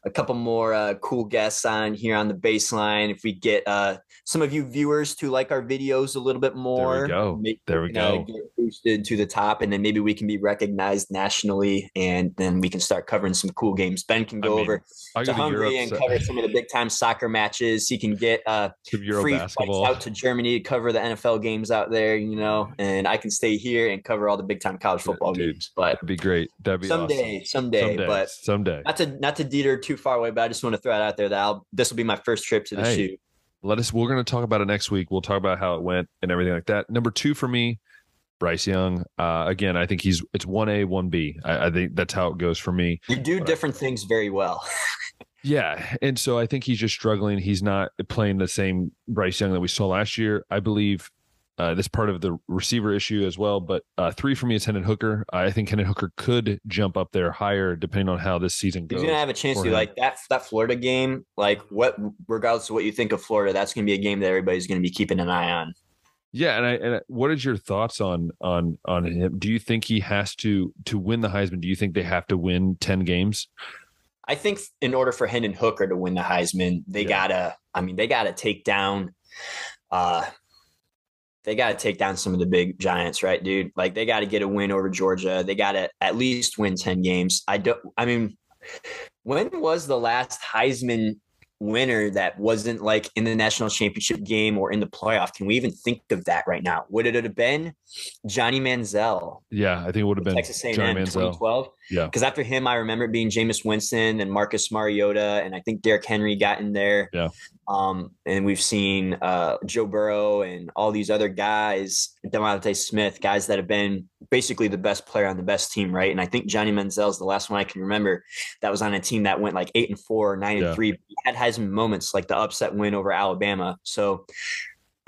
S2: a couple more uh cool guests on here on the baseline, if we get uh some of you viewers to like our videos a little bit more.
S1: there we go.
S2: maybe
S1: There we
S2: uh,
S1: go.
S2: get boosted to the top and then maybe we can be recognized nationally and then we can start covering some cool games. Ben can
S1: I
S2: go
S1: mean,
S2: over
S1: I
S2: to
S1: go
S2: Hungary and cover some of the big time soccer matches. He can get uh free
S1: basketball.
S2: flights out to Germany to cover the NFL games out there, you know, and I can stay here and cover all the big time college football
S1: dude.
S2: games. But
S1: That'd be great. That'd be
S2: someday,
S1: awesome.
S2: someday,
S1: Someday,
S2: but
S1: someday.
S2: not to not to deter too far away, but I just want to throw it out there that I'll this will be my first trip to the
S1: Hey.
S2: shoot.
S1: Let us. We're going to talk about it next week. We'll talk about how it went and everything like that. Number two for me, Bryce Young. Uh, again, I think he's it's one A, one B. I think that's how it goes for me.
S2: You do
S1: But I-
S2: different things very well.
S1: Yeah, and so I think he's just struggling. He's not playing the same Bryce Young that we saw last year. I believe uh, that's part of the receiver issue as well. But uh, three for me is Hendon Hooker. I think Hendon Hooker could jump up there higher depending on how this season
S2: He's
S1: goes.
S2: gonna have a chance to
S1: him.
S2: like that that Florida game. Like what, regardless of what you think of Florida, that's gonna be a game that everybody's gonna be keeping an eye on.
S1: Yeah, and I and I- what is your thoughts on on on him? Do you think he has to to win the Heisman? Do you think they have to win ten games?
S2: I think in order for Hendon Hooker to win the Heisman, they
S1: Yeah.
S2: gotta. I mean, they gotta take down. uh They gotta take down some of the big giants, right, dude? Like they gotta get a win over Georgia. They gotta at least win ten games. I don't. I mean, when was the last Heisman winner that wasn't like in the national championship game or in the playoff? Can we even think of that right now? Would it have been Johnny Manziel?
S1: Yeah, I think it would have been
S2: Texas A&M
S1: Johnny Manziel.
S2: 2012.
S1: Yeah.
S2: Because after him, I remember it being Jameis Winston and Marcus Mariota, and I think Derrick Henry got in there.
S1: Yeah.
S2: Um, and we've seen uh, Joe Burrow and all these other guys, DeVonta Smith, guys that have been basically the best player on the best team, right? And I think Johnny Manziel is the last one I can remember that was on a team that went like eight and four, nine
S1: Yeah.
S2: and three. He had Heisman moments like the upset win over Alabama. So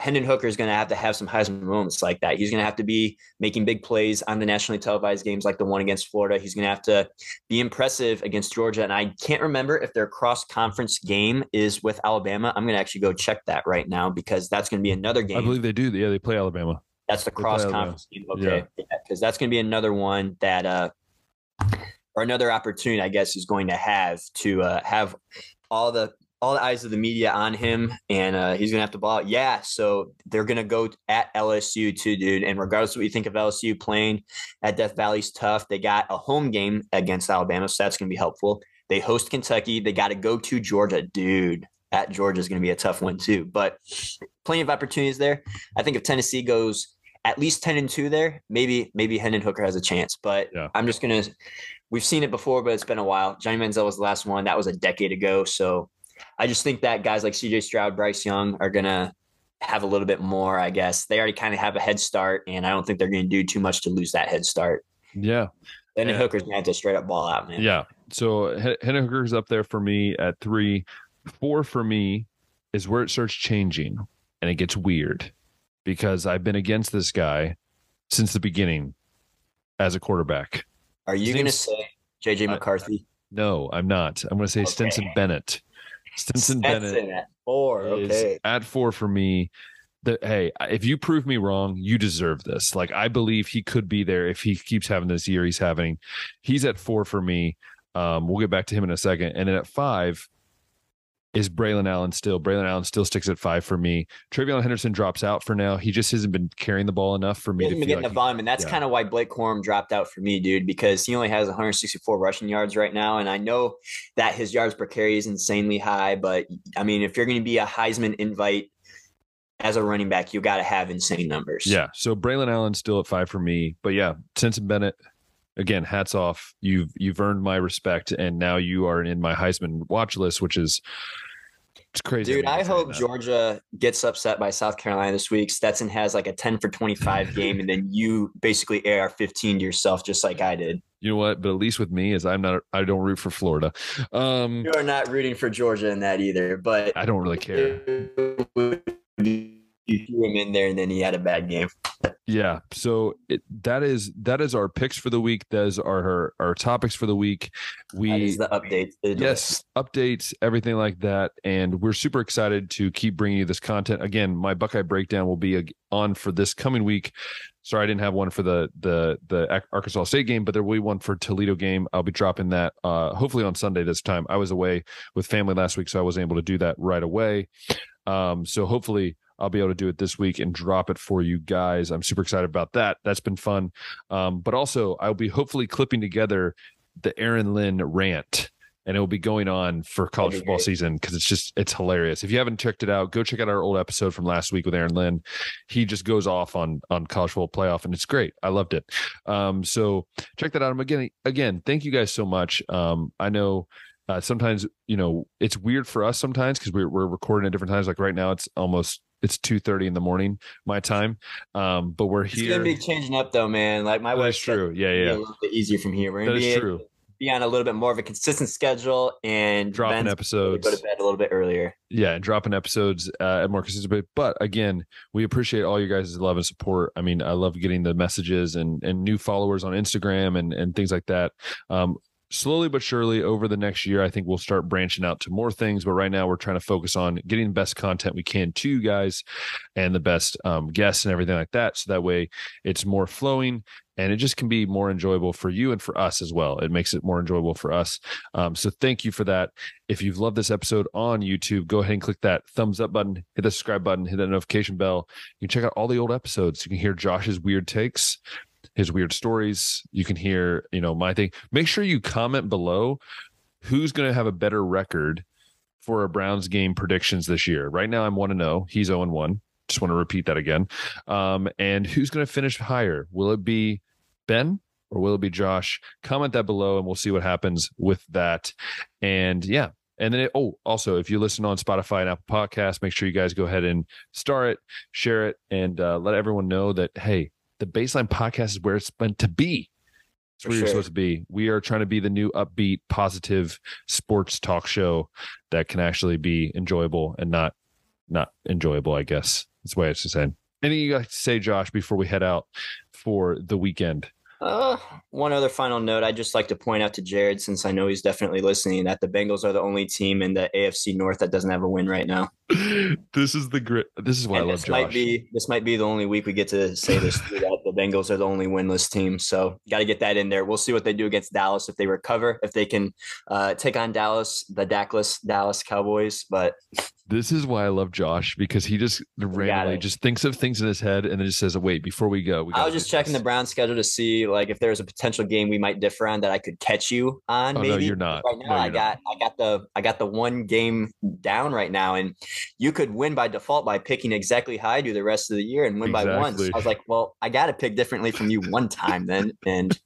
S2: Hendon Hooker is going to have to have some Heisman moments like that. He's going to have to be making big plays on the nationally televised games like the one against Florida. He's going to have to be impressive against Georgia. And I can't remember if their cross conference game is with Alabama. I'm going to actually go check that right now because that's going to be another game.
S1: I believe they do. Yeah, they play Alabama.
S2: That's the cross conference game. Okay. Because that's going to be another one that, uh, or another opportunity, I guess, is going to have to uh, have all the all the eyes of the media on him, and uh, he's gonna have to ball out. Yeah, so they're gonna go at LSU too, dude. And regardless of what you think of LSU playing at Death Valley's tough. They got a home game against Alabama, so that's gonna be helpful. They host Kentucky. They got to go to Georgia, dude. At Georgia is gonna be a tough one too, but plenty of opportunities there. I think if Tennessee goes at least 10 and 2 there, maybe maybe Hendon Hooker has a chance. But
S1: Yeah.
S2: I'm just gonna we've seen it before, but it's been a while. Johnny Manziel was the last one. That was a decade ago. So I just think that guys like CJ Stroud, Bryce Young are gonna have a little bit more, I guess. They already kind of have a head start, and I don't think they're gonna do too much to lose that head start.
S1: Yeah,
S2: Hendon
S1: Yeah.
S2: Hooker's gonna have to straight up ball out, man.
S1: yeah. So H- Hendon Hooker's up there for me at three. Four for me is where it starts changing and it gets weird because I've been against this guy since the beginning as a quarterback.
S2: Are you gonna say JJ
S1: I-
S2: McCarthy?
S1: No, I'm not. I'm going to say
S2: Okay.
S1: Stetson Bennett. Stetson Bennett
S2: at four.
S1: is
S2: Okay.
S1: at four for me. That hey, if you prove me wrong, you deserve this. Like I believe he could be there if he keeps having this year he's having. He's at four for me. Um, we'll get back to him in a second. And then at five is Braylon Allen still. Braylon Allen still sticks at five for me. TreVeyon Henderson drops out for now. He just hasn't been carrying the ball enough for me
S2: He
S1: to
S2: hasn't been getting
S1: like
S2: the
S1: he-
S2: volume, and that's
S1: yeah.
S2: kind of why Blake Corum dropped out for me, dude, because he only has 164 rushing yards right now. And I know that his yards per carry is insanely high, but I mean, if you're going to be a Heisman invite as a running back, you got to have insane numbers.
S1: Yeah. So Braylon Allen still at five for me. But yeah, Stetson Bennett, again, hats off. You've you've earned my respect, and now you are in my Heisman watch list, which is It's crazy.
S2: Dude, I hope
S1: that.
S2: Georgia gets upset by South Carolina this week. Stetson has like a 10 for 25 game, and then you basically AR 15 to yourself, just like I did.
S1: You know what? But at least with me, is I'm not. I don't root for Florida. Um,
S2: You are not rooting for Georgia in that either, but
S1: I don't really care.
S2: You threw him in there, and then he had a bad game.
S1: Yeah. So it, that is that is our picks for the week. That is our our, our topics for the week. We
S2: That is the update. It
S1: yes updates everything like that and we're super excited to keep bringing you this content again my buckeye breakdown will be on for this coming week sorry i didn't have one for the the the arkansas state game but there will be one for toledo game i'll be dropping that uh hopefully on sunday this time i was away with family last week so i wasn't able to do that right away um so hopefully I'll be able to do it this week and drop it for you guys. I'm super excited about that. That's been fun. Um, but also, I'll be hopefully clipping together the Aaron Lynn rant and it will be going on for college football season because it's just it's hilarious. If you haven't checked it out, go check out our old episode from last week with Aaron Lynn. He just goes off on on college football playoff, and it's great. I loved it. Um, so check that out. Again, again, thank you guys so much. Um, I know. Uh, sometimes you know it's weird for us sometimes because we're, we're recording at different times like right now it's almost it's 2.30 in the morning my time um but we're
S2: It's
S1: here It's
S2: gonna be changing up though, man. Like my
S1: that's
S2: wife's
S1: true. Yeah yeah
S2: a little bit easier from here. We're
S1: that
S2: gonna
S1: is
S2: be,
S1: true.
S2: be on a little bit more of a consistent schedule and
S1: dropping episodes
S2: Go to bed a little bit earlier.
S1: yeah and dropping episodes uh, at more consistent but again we appreciate all you guys' love and support. I mean i love getting the messages and and new followers on instagram and and things like that. Um slowly but surely over the next year i think we'll start branching out to more things. But right now we're trying to focus on getting the best content we can to you guys and the best um, guests and everything like that. So that way it's more flowing and it just can be more enjoyable for you and for us as well. It makes it more enjoyable for us. Um, so thank you for that. If you've loved this episode on youtube go ahead and click that thumbs up button hit the subscribe button hit that notification bell. You can check out all the old episodes. You can hear josh's weird takes his weird stories. You can hear, you know, my thing. Make sure you comment below who's going to have a better record for a Browns game predictions this year. Right now, I'm one to know. He's 0 1. Just want to repeat that again. Um, and who's going to finish higher? Will it be Ben or will it be Josh? Comment that below and we'll see what happens with that. And yeah. And then, it, oh, also, if you listen on Spotify and Apple Podcasts, make sure you guys go ahead and star it, share it, and uh, let everyone know that, hey, the baseline podcast is where it's meant to be. It's where
S2: For
S1: you're supposed to be. We are trying to be the new upbeat, positive sports talk show that can actually be enjoyable and not not enjoyable, I guess. That's the way it's saying. Anything you got to say, Josh, before we head out for the weekend?
S2: Uh, one other final note. I'd just like to point out to Jared, since I know he's definitely listening, that the Bengals are the only team in the AFC North that doesn't have a win right now.
S1: this is the grit. This is why
S2: and
S1: I love
S2: this
S1: Josh.
S2: might be this might be the only week we get to say this too, that the Bengals are the only winless team. So got to get that in there. We'll see what they do against Dallas if they recover, if they can uh, take on Dallas, the Dackless Dallas Cowboys. But
S1: This is why I love Josh because he just randomly just thinks of things in his head and then just says, "Wait, before we go, we
S2: I was just
S1: do
S2: checking the
S1: this."
S2: Browns schedule to see like if there's a potential game we might differ on that I could catch you on.
S1: Oh,
S2: maybe
S1: no, you're not.
S2: right now.
S1: No,
S2: I got I got the I got the one game down right now, and you could win by default by picking exactly how I do the rest of the year and win by once.
S1: Exactly.
S2: I was like, well, I got to pick differently from you one time then, and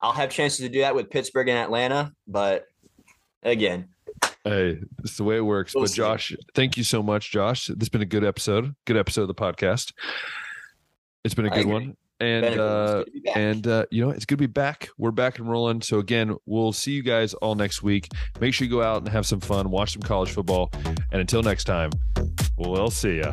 S2: I'll have chances to do that with Pittsburgh and Atlanta, but again,
S1: Hey, it's the way it works.
S2: We'll
S1: but
S2: see.
S1: Josh, thank you so much, Josh. This has been a good episode. Good episode of the podcast. It's been a good one. And uh
S2: good to be back.
S1: and uh, you know, it's good to be back. We're back and rolling. So again, we'll see you guys all next week. Make sure you go out and have some fun, watch some college football. And until next time, we'll see ya.